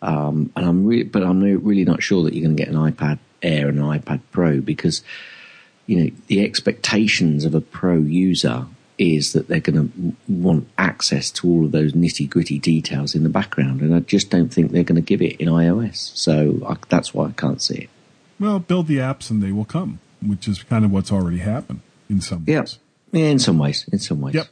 Um, and I'm re- but I'm really not sure that you're going to get an iPad Air and an iPad Pro because you know the expectations of a pro user is that they're going to want access to all of those nitty gritty details in the background, and I just don't think they're going to give it in iOS. So I, that's why I can't see it. Well, build the apps and they will come, which is kind of what's already happened in some Yeah, ways. yeah, in some ways, in some ways. Yep.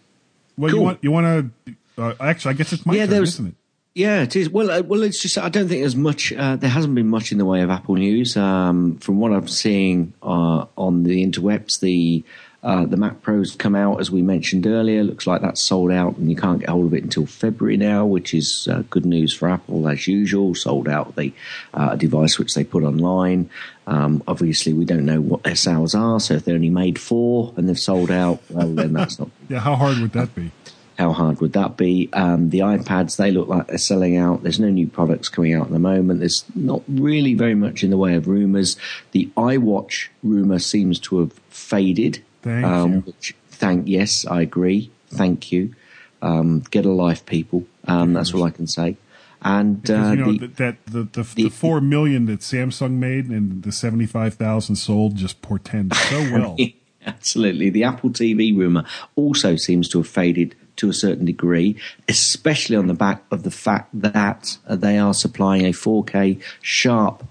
Well, you Cool. want you want to uh, actually? I guess it's my Yeah, turn, isn't it? Yeah, it is. Well, uh, well, it's just I don't think there's much. Uh, there hasn't been much in the way of Apple news um, from what I'm seeing uh, on the interwebs. The uh, the Mac Pros come out as we mentioned earlier. Looks like that's sold out, and you can't get hold of it until February now, which is uh, good news for Apple as usual. Sold out the uh, device which they put online. Um, obviously, we don't know what their sales are, so if they only made four and they've sold out, well, then that's not Yeah. How hard would that be? how hard would that be? Um, the iPads, they look like they're selling out. There's no new products coming out at the moment. There's not really very much in the way of rumors. The iWatch rumor seems to have faded. Thank um, you. Which, thank, yes, I agree. Thank you. Um, get a life, people. Um, that's all I can say. And Because uh, you know the, that, the, the the- the four million that Samsung made and the seventy five thousand sold just portend so well. Absolutely. The Apple TV rumor also seems to have faded to a certain degree, especially on the back of the fact that they are supplying a 4K sharp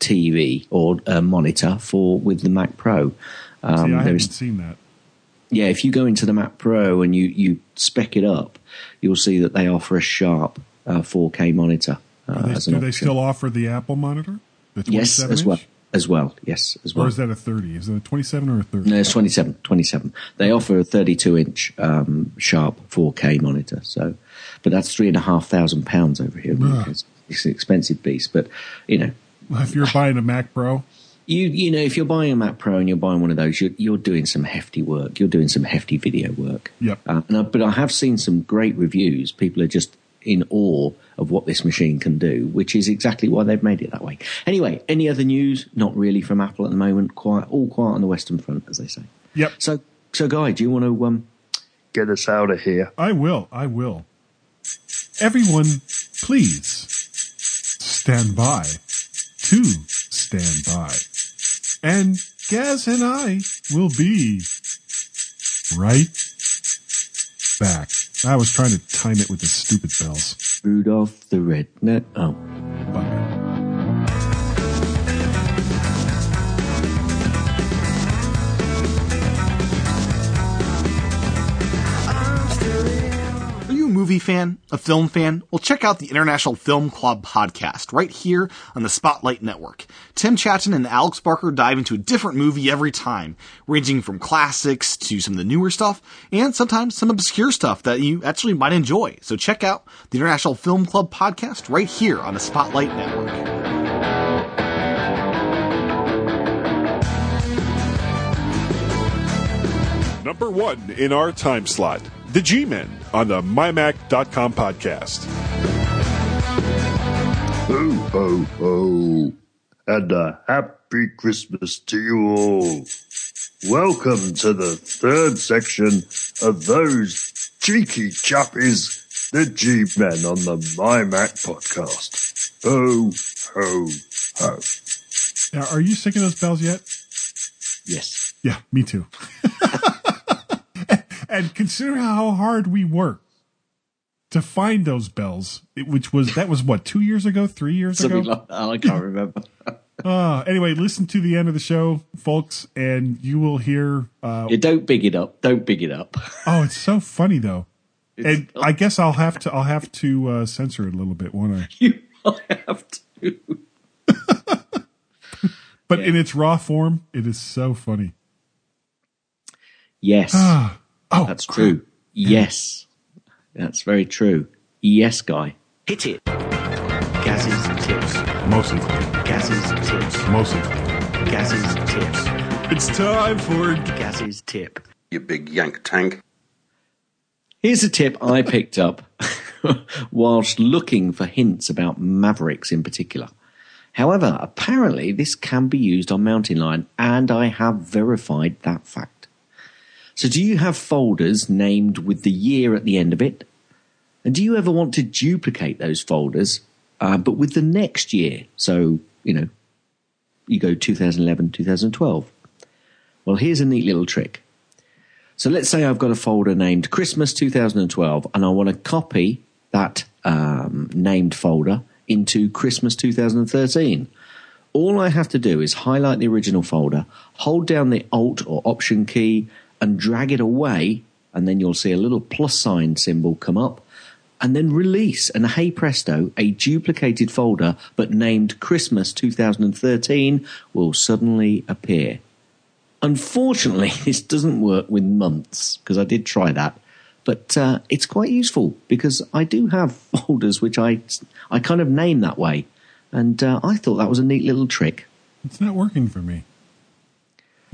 TV or uh, monitor for with the Mac Pro. See, Um, I haven't seen that. yeah, if you go into the Mac Pro and you, you spec it up, you'll see that they offer a sharp uh, 4K monitor. Uh, Do they, do they still offer the Apple monitor? The Yes, 27 as well. As well, yes, as well. Or is that a 30? Is it a 27 or a 30? No, it's 27. 27. They offer a 32 inch um, sharp 4K monitor. So, but that's three and a half thousand pounds over here. It's, it's an expensive beast, but you know, if you're buying a Mac Pro, you you know, if you're buying a Mac Pro and you're buying one of those, you're, you're doing some hefty work. You're doing some hefty video work. Yep. Uh, and I, but I have seen some great reviews. People are just in awe of what this machine can do, which is exactly why they've made it that way. Anyway, any other news? Not really from Apple at the moment. Quiet, all quiet on the Western Front, as they say. yep, So, so Guy, do you want to um, get us out of here? I will. I will. Everyone, please stand by to stand by. And Gaz and I will be right back. I was trying to time it with the stupid bells. Rudolph the Red-Nosed. Oh, Bugger. Movie fan? A film fan? Well, check out the International Film Club podcast right here on the Spotlight Network. Tim Chatton and Alex Barker dive into a different movie every time, ranging from classics to some of the newer stuff, and sometimes some obscure stuff that you actually might enjoy. So check out the International Film Club podcast right here on the Spotlight Network. Number one in our time slot, the G Men on the MyMac.com podcast. Ho, ho, ho. And a happy Christmas to you all. Welcome to the third section of those cheeky chappies, the G Men on the MyMac podcast. Ho, ho, ho. Now, are you sick of those bells yet? yes. Yeah, me too. and consider how hard we worked to find those bells, which was that was what two years ago, three years Something ago. like that. I can't remember. Uh, anyway, listen to the end of the show, folks, and you will hear. Uh, Yeah, don't big it up. Don't big it up. oh, it's so funny though, It's and I guess I'll have to. I'll have to uh, censor it a little bit, won't I? You will have to. But in its raw form, it is so funny. Yes. Oh, That's true. Yes. That's very true. Yes, guy. Hit it. Gaz's tips. Mostly. Gaz's tips. Mostly. Gaz's tips. It's time for Gaz's tip. You big yank tank. Here's a tip I picked up whilst looking for hints about Mavericks in particular. However, apparently this can be used on Mountain Lion, and I have verified that fact. So, do you have folders named with the year at the end of it? And do you ever want to duplicate those folders, uh, but with the next year? So, you know, you go 2011, 2012. Well, here's a neat little trick. So let's say I've got a folder named Christmas 2012 and I want to copy that um, named folder into Christmas 2013. All I have to do is highlight the original folder, hold down the Alt or Option key, and drag it away, and then you'll see a little plus sign symbol come up, and then release, and hey presto, a duplicated folder but named Christmas 2013 will suddenly appear. Unfortunately, this doesn't work with months because I did try that, but uh, it's quite useful because I do have folders which I I kind of name that way, and uh, I thought that was a neat little trick. It's not working for me.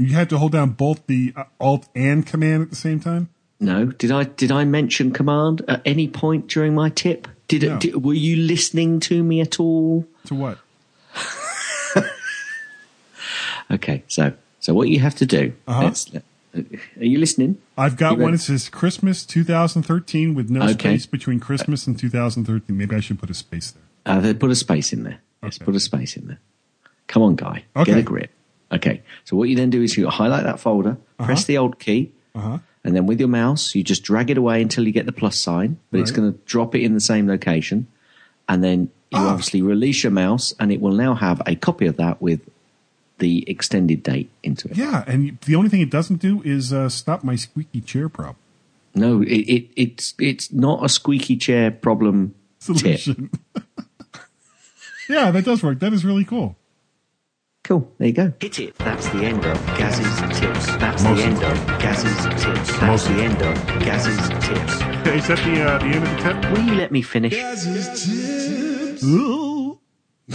You had to hold down both the uh, Alt and Command at the same time. No, did I did I mention command at any point during my tip? Did, No. did were you listening to me at all? To what? Okay, so so what you have to do? Uh-huh. let's- are you listening? I've got one It says Christmas 2013 with no Okay. space between Christmas and 2013. Maybe I should put a space there. Uh, they put a space in there. Let's put a space in there. Come on, guy. Okay. Get a grip. Okay. So what you then do is you highlight that folder, press the Alt key, Uh-huh. and then with your mouse you just drag it away until you get the plus sign. But it's going to drop it in the same location, and then you Ah. obviously release your mouse, and it will now have a copy of that with the extended date into it. Yeah, and the only thing it doesn't do is uh, stop my squeaky chair problem. No, it, it it's it's not a squeaky chair problem. Solution. yeah, that does work. That is really cool. Cool. There you go. Hit it. That's the end of Gaz's tips. That's Most the end of Gaz's tips. That's Most the end of Gaz's tips. Is that the uh, the end of the tip? Will you let me finish? Ooh.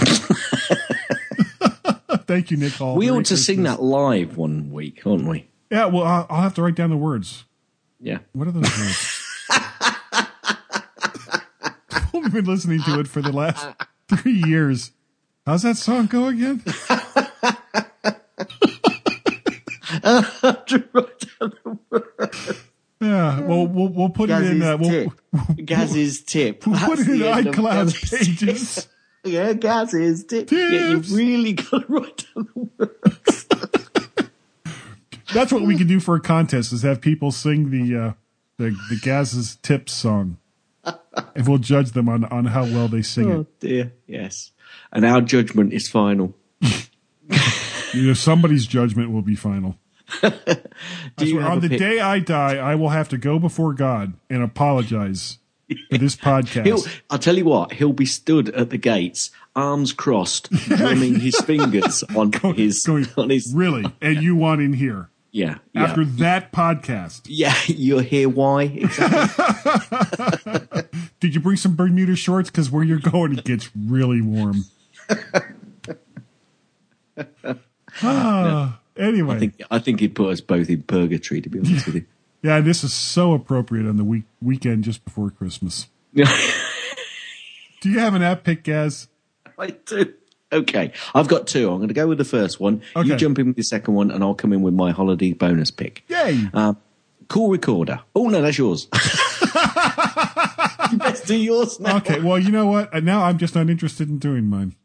Thank you, Nick Hall. We Merry ought to sing that live one week, aren't we? Yeah, well, I'll, I'll have to write down the words. Yeah. What are those words? We've been listening to it for the last three years. How's that song go again? Yeah, well, we'll we'll put it in. Uh, we'll, Gaz's tip. we'll put it in the iCloud pages. tip. Yeah, Gaz's tip. Yeah, you've really got to write down the words. That's what we can do for a contest: is have people sing the uh, the the Gaz's tips song, and we'll judge them on on how well they sing Oh it. dear. Yes. And our judgment is final. You know, somebody's judgment will be final. On the day I die, I will have to go before God and apologize for this podcast. He'll, I'll tell you what, he'll be stood at the gates, arms crossed, drumming his fingers on his, Going, on his, really? And you want in here yeah, yeah. after that podcast? yeah, you'll hear why. Exactly. Did you bring some Bermuda shorts? Because where you're going, it gets really warm. ah, anyway, I think, I think he'd put us both in purgatory, to be honest with you. yeah, this is so appropriate on the week weekend just before Christmas. Do you have an app pick, Gaz? I do. Okay, I've got two. I'm going to go with the first one. Okay. You jump in with the second one, and I'll come in with my holiday bonus pick. Yay! Um, Call Recorder. Oh no, that's yours. you best do yours now. Okay, well, you know what? Uh, Now I'm just not interested in doing mine.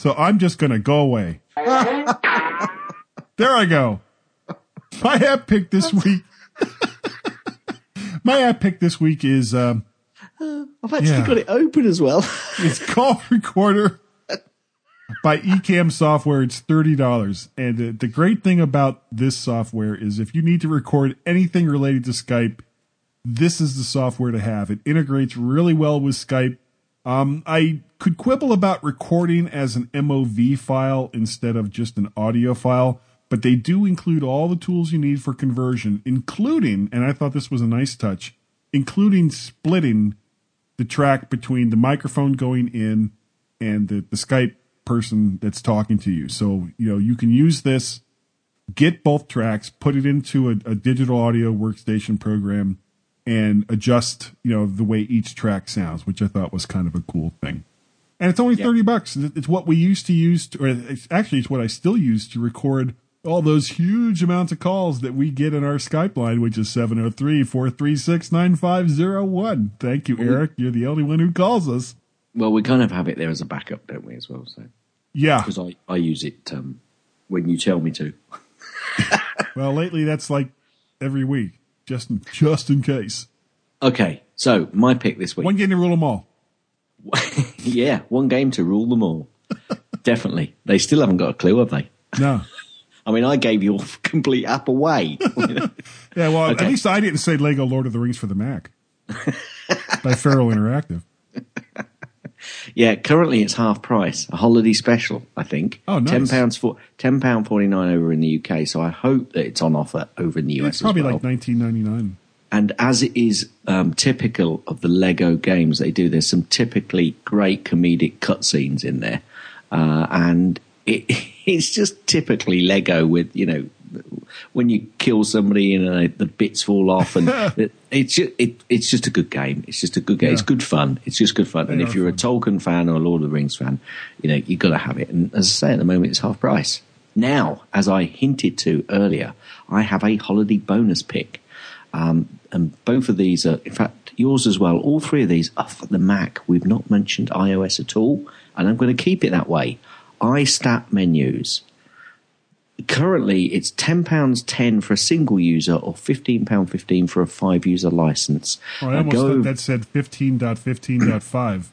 So I'm just going to go away. there I go. My app pick this week. My app pick this week is um, I've actually Yeah. got it open as well. It's call recorder by Ecamm software. It's thirty dollars, and the, the great thing about this software is if you need to record anything related to Skype, this is the software to have. It integrates really well with Skype. Um, I could quibble about recording as an MOV file instead of just an audio file, but they do include all the tools you need for conversion, including, and I thought this was a nice touch, including splitting the track between the microphone going in and the, the Skype person that's talking to you. So, you know, you can use this, get both tracks, put it into a, a digital audio workstation program, and adjust, you know, the way each track sounds, which I thought was kind of a cool thing. And it's only 30 bucks. It's what we used to use, to, or it's, actually, it's what I still use to record all those huge amounts of calls that we get in our Skype line, which is 703 436 9501. Thank you, Eric. You're the only one who calls us. Well, we kind of have it there as a backup, don't we, as well? So Yeah. because I, I use it um, when you tell me to. Well, lately that's like every week, just in, just in case. Okay, so my pick this week. One game to rule them all. yeah, one game to rule them all. Definitely. They still haven't got a clue, have they? No. I mean, I gave your complete app away. Yeah, well, Okay. at least I didn't say Lego Lord of the Rings for the Mac by Feral Interactive. Yeah, currently it's half price, a holiday special, I think. Oh, nice. Ten pounds for ten pound forty nine over in the UK. So I hope that it's on offer over in the US It's probably as well. like nineteen ninety nine. And as it is um, typical of the Lego games they do, there's some typically great comedic cutscenes in there, uh, and it, it's just typically Lego with you know when you kill somebody and uh, the bits fall off, and it, it's just, it, it's just a good game. It's just a good game. It's good fun. It's just good fun. and if you're a Tolkien fan or a Lord of the Rings fan, you know you've got to have it. And as I say, at the moment it's half price. Now, as I hinted to earlier, I have a holiday bonus pick. Um, and both of these are, in fact, yours as well. All three of these are for the Mac. We've not mentioned iOS at all, and I'm going to keep it that way. iStat menus. Currently, it's ten pounds ten for a single user, or fifteen pound fifteen for a five user license. Oh, I almost thought that said 15.15.5.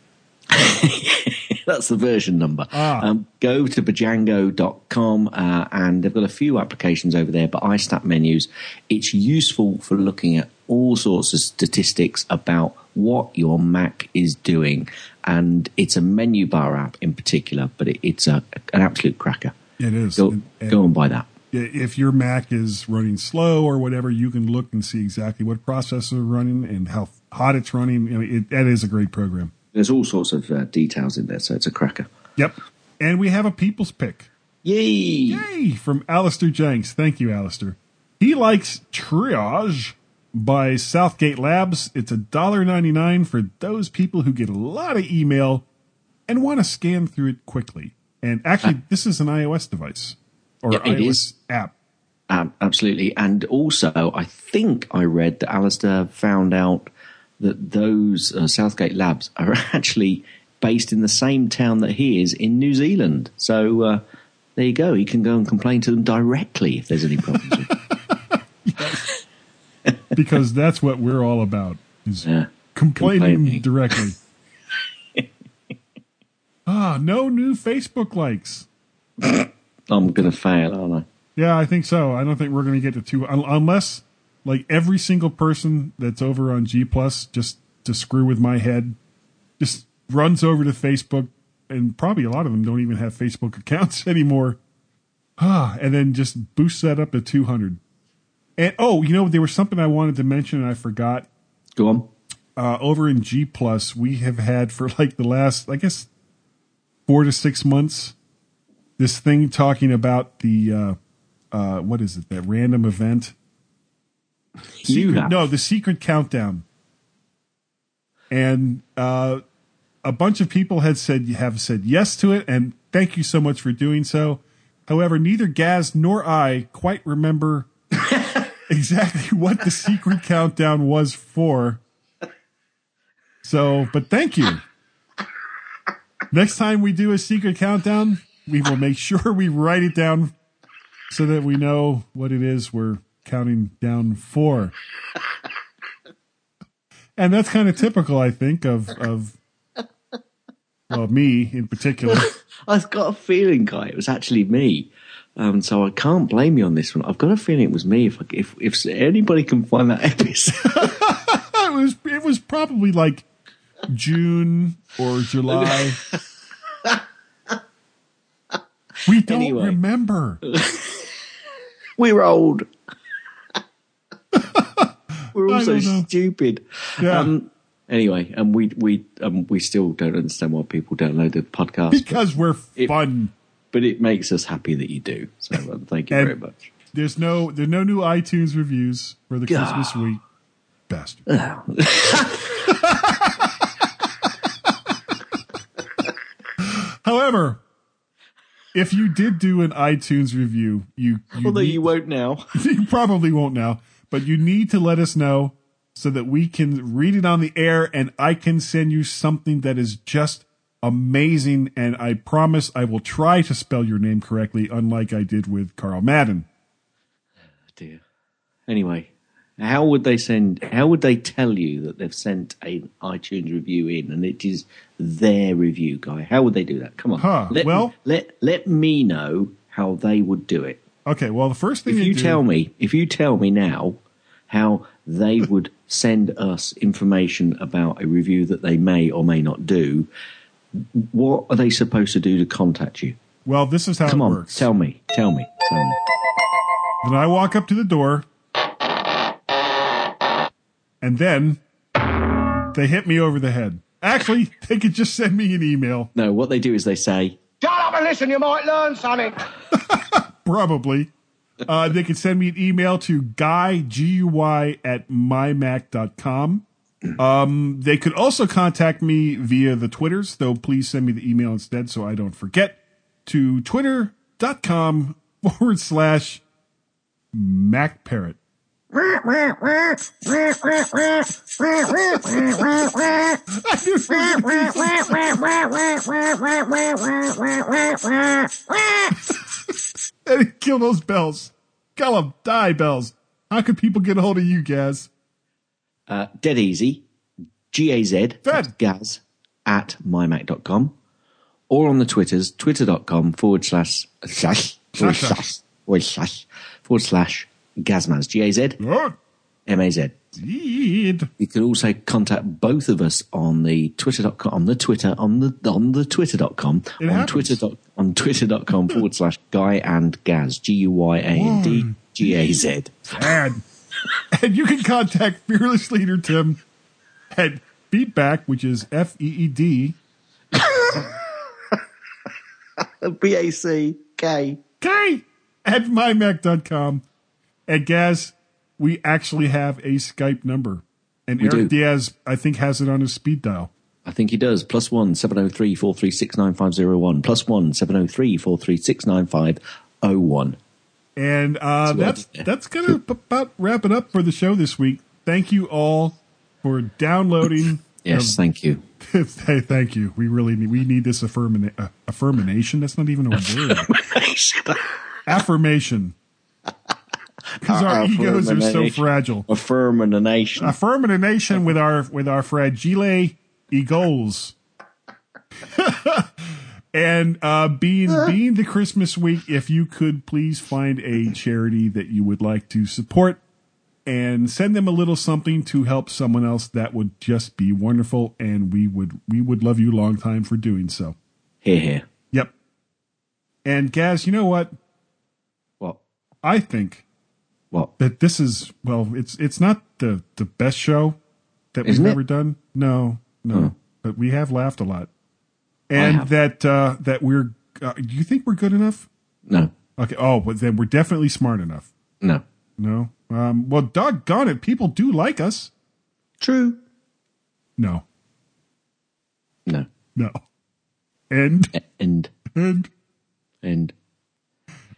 That's the version number. Um, go to bjango.com uh, and they've got a few applications over there, but iStat menus, it's useful for looking at all sorts of statistics about what your Mac is doing. And it's a menu bar app in particular, but it, it's a, an absolute cracker. It is. Go, And- and go and buy that. If your Mac is running slow or whatever, you can look and see exactly what processors are running and how hot it's running. You know, it, that is a great program. There's all sorts of uh, details in there, so it's a cracker. Yep. And we have a people's pick. Yay! Yay! From Alistair Jenks. Thank you, Alistair. He likes Triage by Southgate Labs. It's $1.99 for those people who get a lot of email and want to scan through it quickly. And actually, this is an iOS device or Yeah, iOS is. app. Um, absolutely. And also, I think I read that Alistair found out that those uh, Southgate Labs are actually based in the same town that he is in New Zealand. So uh, there you go. He can go and complain to them directly if there's any problems. because that's what we're all about is Yeah. complaining Complaining. directly. Ah, no new Facebook likes. I'm going to fail, aren't I? Yeah, I think so. I don't think we're going to get to two unless like every single person that's over on G Plus just to screw with my head just runs over to Facebook and probably a lot of them don't even have Facebook accounts anymore. Ah, and then just boosts that up to 200. And oh, you know, there was something I wanted to mention and I forgot. Go on. Uh, over in G Plus, we have had for like the last, I guess, four to six months, this thing talking about the uh, uh, what is it? That random event. Secret- no, the secret countdown. And uh, a bunch of people had said have said yes to it, and thank you so much for doing so. However, neither Gaz nor I quite remember exactly what the secret countdown was for. So, but thank you. Next time we do a secret countdown, we will make sure we write it down so that we know what it is we're counting down for. and that's kind of typical, I think, of of well, me in particular. I've got a feeling, Guy, it was actually me. Um, so I can't blame you on this one. I've got a feeling it was me. If I, if if anybody can find that episode, it was it was probably like June or July. we don't Anyway. remember. we're old. we're also stupid. Yeah. Um, anyway, and we we um, we still don't understand why people download the podcast, Because we're fun. but it makes us happy that you do. So um, thank you very much. There's no there's no new iTunes reviews for the Christmas week. Bastard. However, if you did do an iTunes review, you you, Although need- you won't now. you probably won't now, but you need to let us know so that we can read it on the air and I can send you something that is just amazing. And I promise I will try to spell your name correctly, unlike I did with Carl Madden. Oh, dear. Anyway, how would they send? How would they tell you that they've sent an iTunes review in and it is their review, guy? How would they do that? Come on, Huh, let well- let let me know how they would do it. Okay, well, the first thing If you do- tell me, if you tell me now how they would send us information about a review that they may or may not do, what are they supposed to do to contact you? well, this is how Come it on, works. tell me, tell me, tell me. Then I walk up to the door, and then they hit me over the head. Actually, they could just send me an email, No, what they do is they say, Shut up and listen, you might learn something. probably. Uh, they could send me an email to guy, G-U-Y, at mymac.com. Um, they could also contact me via the Twitters, though please send me the email instead so I don't forget, to twitter.com forward slash macparrot. And kill those bells. Kill them. Die, bells. How can people get a hold of you, Gaz? uh, dead easy, G-A-Z, Fed. Gaz, at mymac.com, or on the Twitters, twitter.com forward slash, slash, Slash, slash, forward slash, forward slash, Gazmaz, G-A-Z, Oh, M-A-Z. indeed. You can also contact both of us on the twitter.com, on the Twitter, on the, on the twitter.com, It on happens. Twitter, dot, on twitter.com forward slash Guy and Gaz, G-U-Y-A-N-D, G-A-Z. Sad. and you can contact Fearless Leader Tim at Feedback, which is F E E D B-A-C-K. K at mymac.com. And Gaz, we actually have a Skype number. And We Eric do. Diaz, I think, has it on his speed dial. I think he does. Plus one seven oh three four three six nine five zero one. Plus one seven oh three four three six nine five oh one. And uh, That's that's gonna about wrap it up for the show this week. Thank you all for downloading. Yes, thank you. hey, thank you. We really need we need this affirmina- uh, affirmation. That's not even a word. Affirmation. Because our egos are so fragile. Affirming a nation. Affirming a nation with our with our fragile egos. and uh, being being the Christmas week, if you could please find a charity that you would like to support and send them a little something to help someone else, that would just be wonderful, and we would we would love you a long time for doing so. Here, here. Yep. And Gaz, you know what? What? I think What? that this is well, it's it's not the the best show that we've it? ever done. No, no, Huh. but we have laughed a lot, and that uh, that we're. Uh, do you think we're good enough? No. Okay. Oh, but then we're definitely smart enough. No. No. Um. Well, doggone it, people do like us. True. No. No. No. And And and and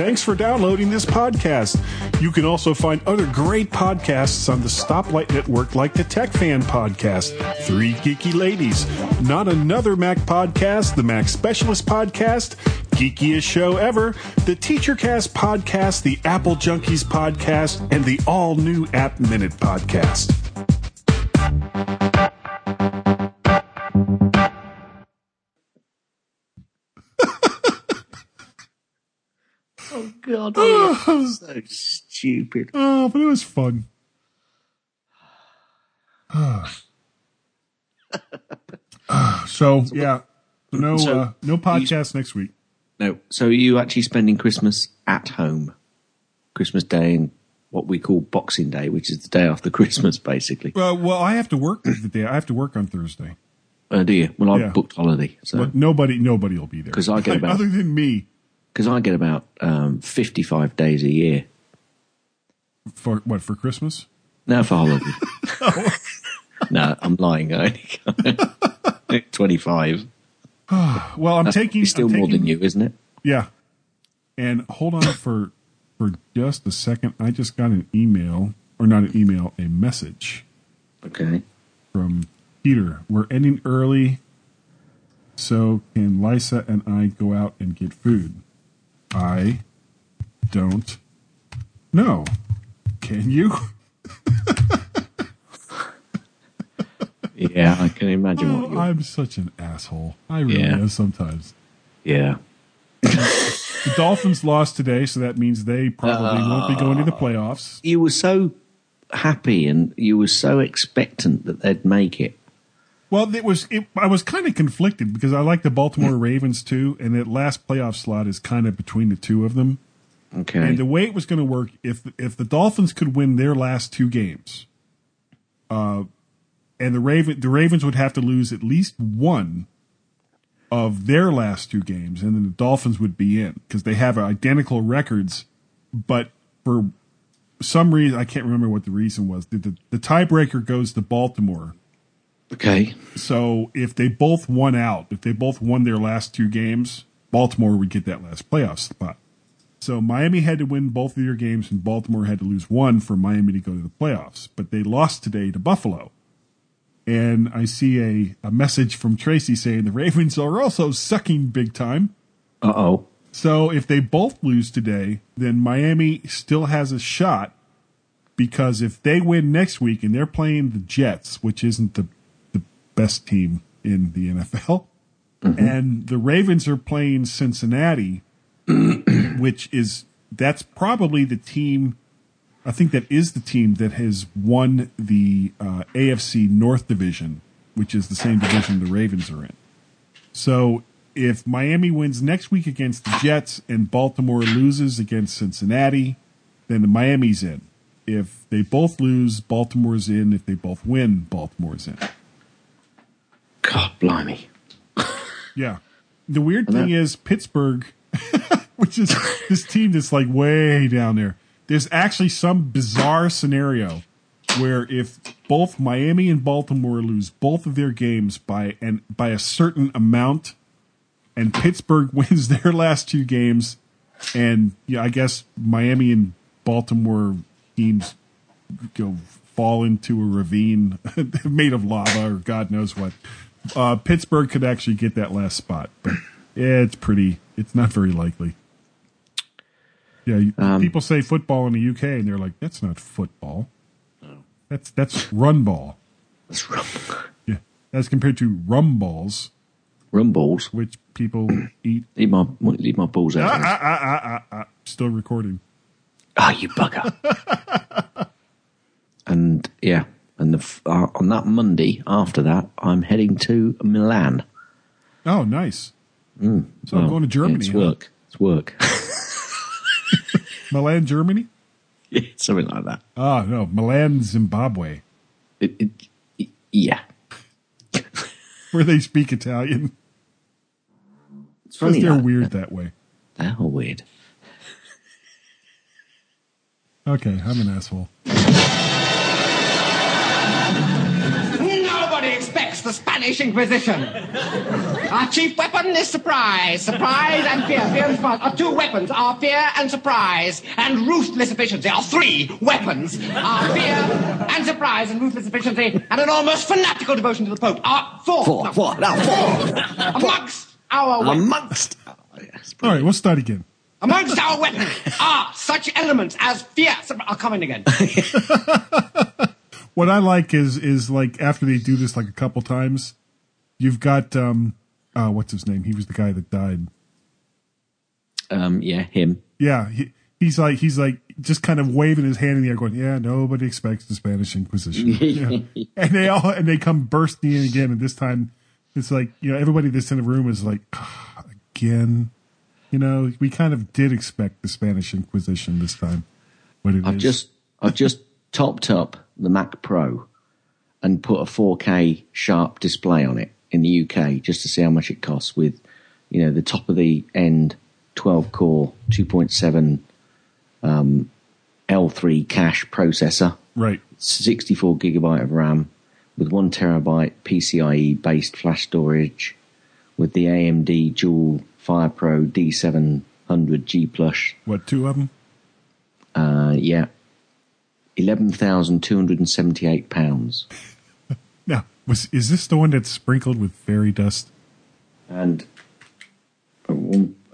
Thanks for downloading this podcast. You can also find other great podcasts on the Stoplight Network, like the Tech Fan Podcast, Three Geeky Ladies, Not Another Mac Podcast, the Mac Specialist Podcast, Geekiest Show Ever, the TeacherCast Podcast, the Apple Junkies Podcast, and the all new App Minute Podcast. Oh God, oh, so stupid. Oh, but it was fun. so yeah, no So, uh, no podcast next week. No, so are you actually spending Christmas at home? Christmas Day and what we call Boxing Day, which is the day after Christmas, basically. Uh, well, I have to work the day. I have to work on Thursday. Uh, do you? Well, I've Yeah. booked holiday, so But nobody, nobody will be there because I get about- other than me because I get about um, fifty-five days a year. for what for Christmas. No, for holiday. no, I'm lying. I only twenty-five. Well, I'm That's taking still I'm more taking- than you, isn't it? Yeah. And hold on for for just a second. I just got an email, or not an email, a message Okay. from Peter. We're ending early, so can Lisa and I go out and get food? I don't know. Can you? Yeah, I can imagine what Oh, you're. I'm such an asshole. I really Yeah. am sometimes. Yeah. The Dolphins lost today, so that means they probably won't be going to the ah. playoffs. You were so happy and you were so expectant that they'd make it. Well, it was. It, I was kind of conflicted because I like the Baltimore Ravens too, and that last playoff slot is kind of between the two of them. Okay. And the way it was going to work, if if the Dolphins could win their last two games, uh, and the Raven the Ravens would have to lose at least one of their last two games, and then the Dolphins would be in because they have identical records, but for some reason I can't remember what the reason was. The, the, the tiebreaker goes to Baltimore. Okay. So if they both won out, if they both won their last two games, Baltimore would get that last playoff spot. So Miami had to win both of their games, and Baltimore had to lose one for Miami to go to the playoffs. But they lost today to Buffalo. And I see a, a message from Tracy saying the Ravens are also sucking big time. Uh oh. So if they both lose today, then Miami still has a shot because if they win next week and they're playing the Jets, which isn't the the best team in the NFL, and the Ravens are playing Cincinnati, which is that's probably the team. I think that is the team that has won the uh, AFC North Division, which is the same division the Ravens are in. So if Miami wins next week against the Jets and Baltimore loses against Cincinnati, then the Miami's in. If they both lose, Baltimore's in. If they both win, Baltimore's in. God, blimey. Yeah. The weird And thing that- is Pittsburgh, which is this team that's like way down there. There's actually some bizarre scenario where if both Miami and Baltimore lose both of their games by and by a certain amount, and Pittsburgh wins their last two games, and yeah, I guess Miami and Baltimore teams go fall into a ravine made of lava or God knows what. Uh, Pittsburgh could actually get that last spot, but it's pretty. It's not very likely. Yeah, Um, people say football in the UK, and they're like, "That's not football. That's that's run ball." That's rum. Yeah, as compared to rum balls, Rum balls. which people eat. Leave my leave my balls Ah, out. ah, ah, ah, ah, ah. Still recording. Ah, you bugger. and yeah, and the, uh, on that Monday after that, I'm heading to Milan. Oh, nice. Mm, So I'm going to Germany, It's huh? work. It's work. Milan, Germany. yeah, something like that. Ah, no, Milan, Zimbabwe, It, it, it- yeah. where they speak Italian. It's Because funny. they're that. weird that way. They're weird. Okay, I'm an asshole. The the Spanish Inquisition. Our chief weapon is surprise. Surprise and fear. Fear and surprise. Our two weapons are fear and surprise. And ruthless efficiency. Our three weapons are fear and surprise and ruthless efficiency. And an almost fanatical devotion to the Pope. Our four. Four, no, four, no, four. Amongst our weapons. Amongst. All right, we'll start again. Amongst our weapons are such elements as fear. I'll come in again. What I like is is like after they do this like a couple times, you've got um, uh, what's his name? He was the guy that died. Um, yeah, him. Yeah, he, he's like he's like just kind of waving his hand in the air, going, "Yeah, nobody expects the Spanish Inquisition." Yeah. And they all and they come bursting in again, and this time it's like you know everybody that's in the room is like, "Ah, again, you know, we kind of did expect the Spanish Inquisition this time, but it I've is- just I've just topped up the Mac Pro and put a 4K sharp display on it in the UK just to see how much it costs with you know the top of the end 12 core 2.7 um, L3 cache processor right 64 gigabyte of RAM with one terabyte PCIe based flash storage with the AMD dual FirePro D700 G Plus what two of them? uh, yeah. Eleven thousand two hundred and seventy-eight pounds, Now, was is this the one that's sprinkled with fairy dust? and uh,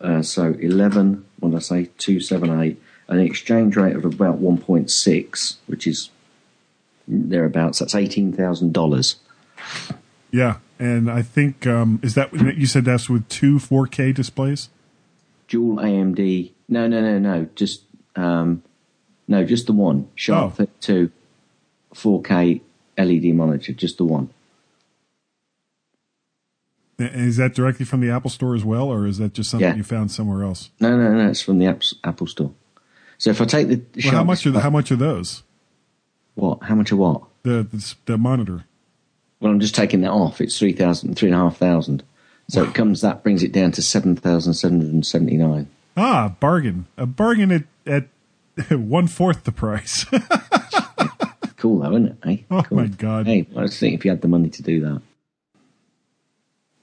uh, so eleven. What did I say? Two seven eight. An exchange rate of about one point six, which is thereabouts. That's eighteen thousand dollars. Yeah, and I think um, is that you said that's with two 4K displays. Dual AMD. No, no, no, no. Just um, no, just the one. Sharp Oh. two, four K LED monitor. Just the one. Is that directly from the Apple Store as well, or is that just something Yeah. you found somewhere else? No, no, no. It's from the Apple Store. So if I take the Well, how much are the, how much are those? what? How much are what? The the, the monitor. Well, I'm just taking that off. It's three thousand, three and a half thousand. So it comes that brings it down to seven thousand seven hundred and seventy nine. Ah, bargain! A bargain at at one fourth the price. Cool though, isn't it? Eh? Oh, Cool. my God. Hey, I was thinking if you had the money to do that.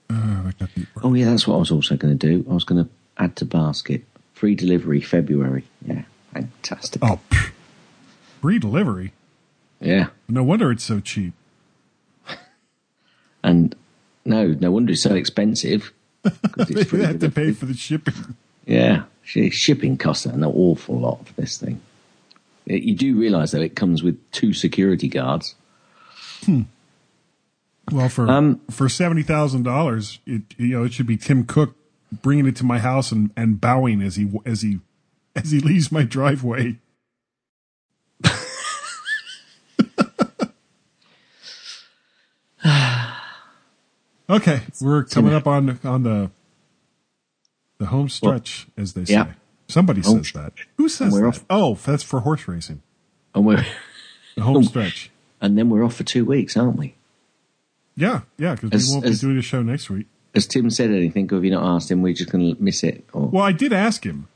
Uh, I got the- Oh yeah, that's what I was also going to do. I was going to add to basket free delivery February. Yeah, fantastic. oh, pff. free delivery. Yeah, No wonder it's so cheap. and no, no wonder it's so expensive. it's They have to pay for the shipping. Yeah, shipping costs an awful lot for this thing. You do realise that it comes with two security guards. Well, for Um, for seventy thousand dollars, it you know it should be Tim Cook bringing it to my house and, and bowing as he as he as he leaves my driveway. okay, we're coming up on on the the home stretch, as they say. yeah. Somebody Home says that. Who says that? off. Oh, that's for horse racing. And we're The home stretch. and then we're off for two weeks, aren't we? Yeah, yeah, because we won't as- be doing a show next week. Has Tim said anything, or have you not asked him? We're just going to miss it. Or Well, I did ask him,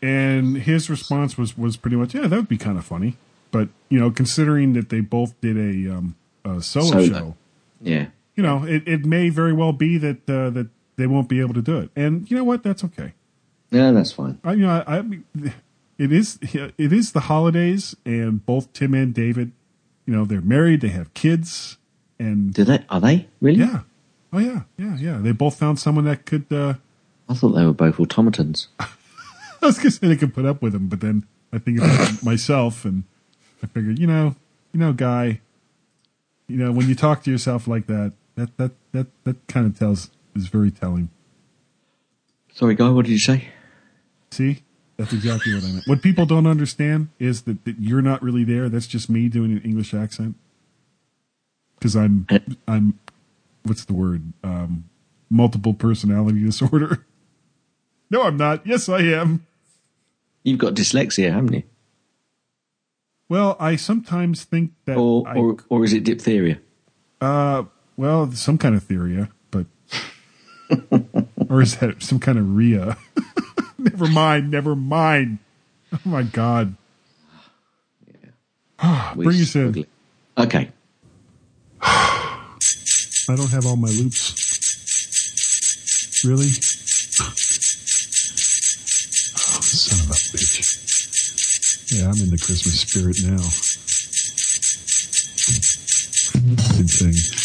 and his response was was pretty much, yeah, that would be kind of funny. But you know, considering that they both did a um, a solo, Solo. show, yeah, you know, it, it may very well be that uh, that they won't be able to do it. And you know what? That's okay. yeah, that's fine. I, you know, I, I it is it is the holidays, and both Tim and David, you know, they're married, they have kids, and Do they? Are they really? yeah, oh yeah, yeah, yeah. They both found someone that could. Uh, I thought they were both automatons. I was gonna say they could put up with him, but then I think about myself, and I figured, you know, you know, guy, you know, when you talk to yourself like that, that that that that kind of tells is very telling. Sorry, guy. What did you say? See, that's exactly what I meant. What people don't understand is that, that you're not really there. That's just me doing an English accent because I'm I'm what's the word? Um, multiple personality disorder. No, I'm not. Yes, I am. You've got dyslexia, haven't you? Well, I sometimes think that Or I or, or is it diphtheria? Uh, well, some kind of theoria, but or is that some kind of Rhea? never mind. Never mind. Oh my God. We Bring us in. Okay. I don't have all my loops. Really? Oh, son of a bitch. Yeah, I'm in the Christmas spirit now. Good thing.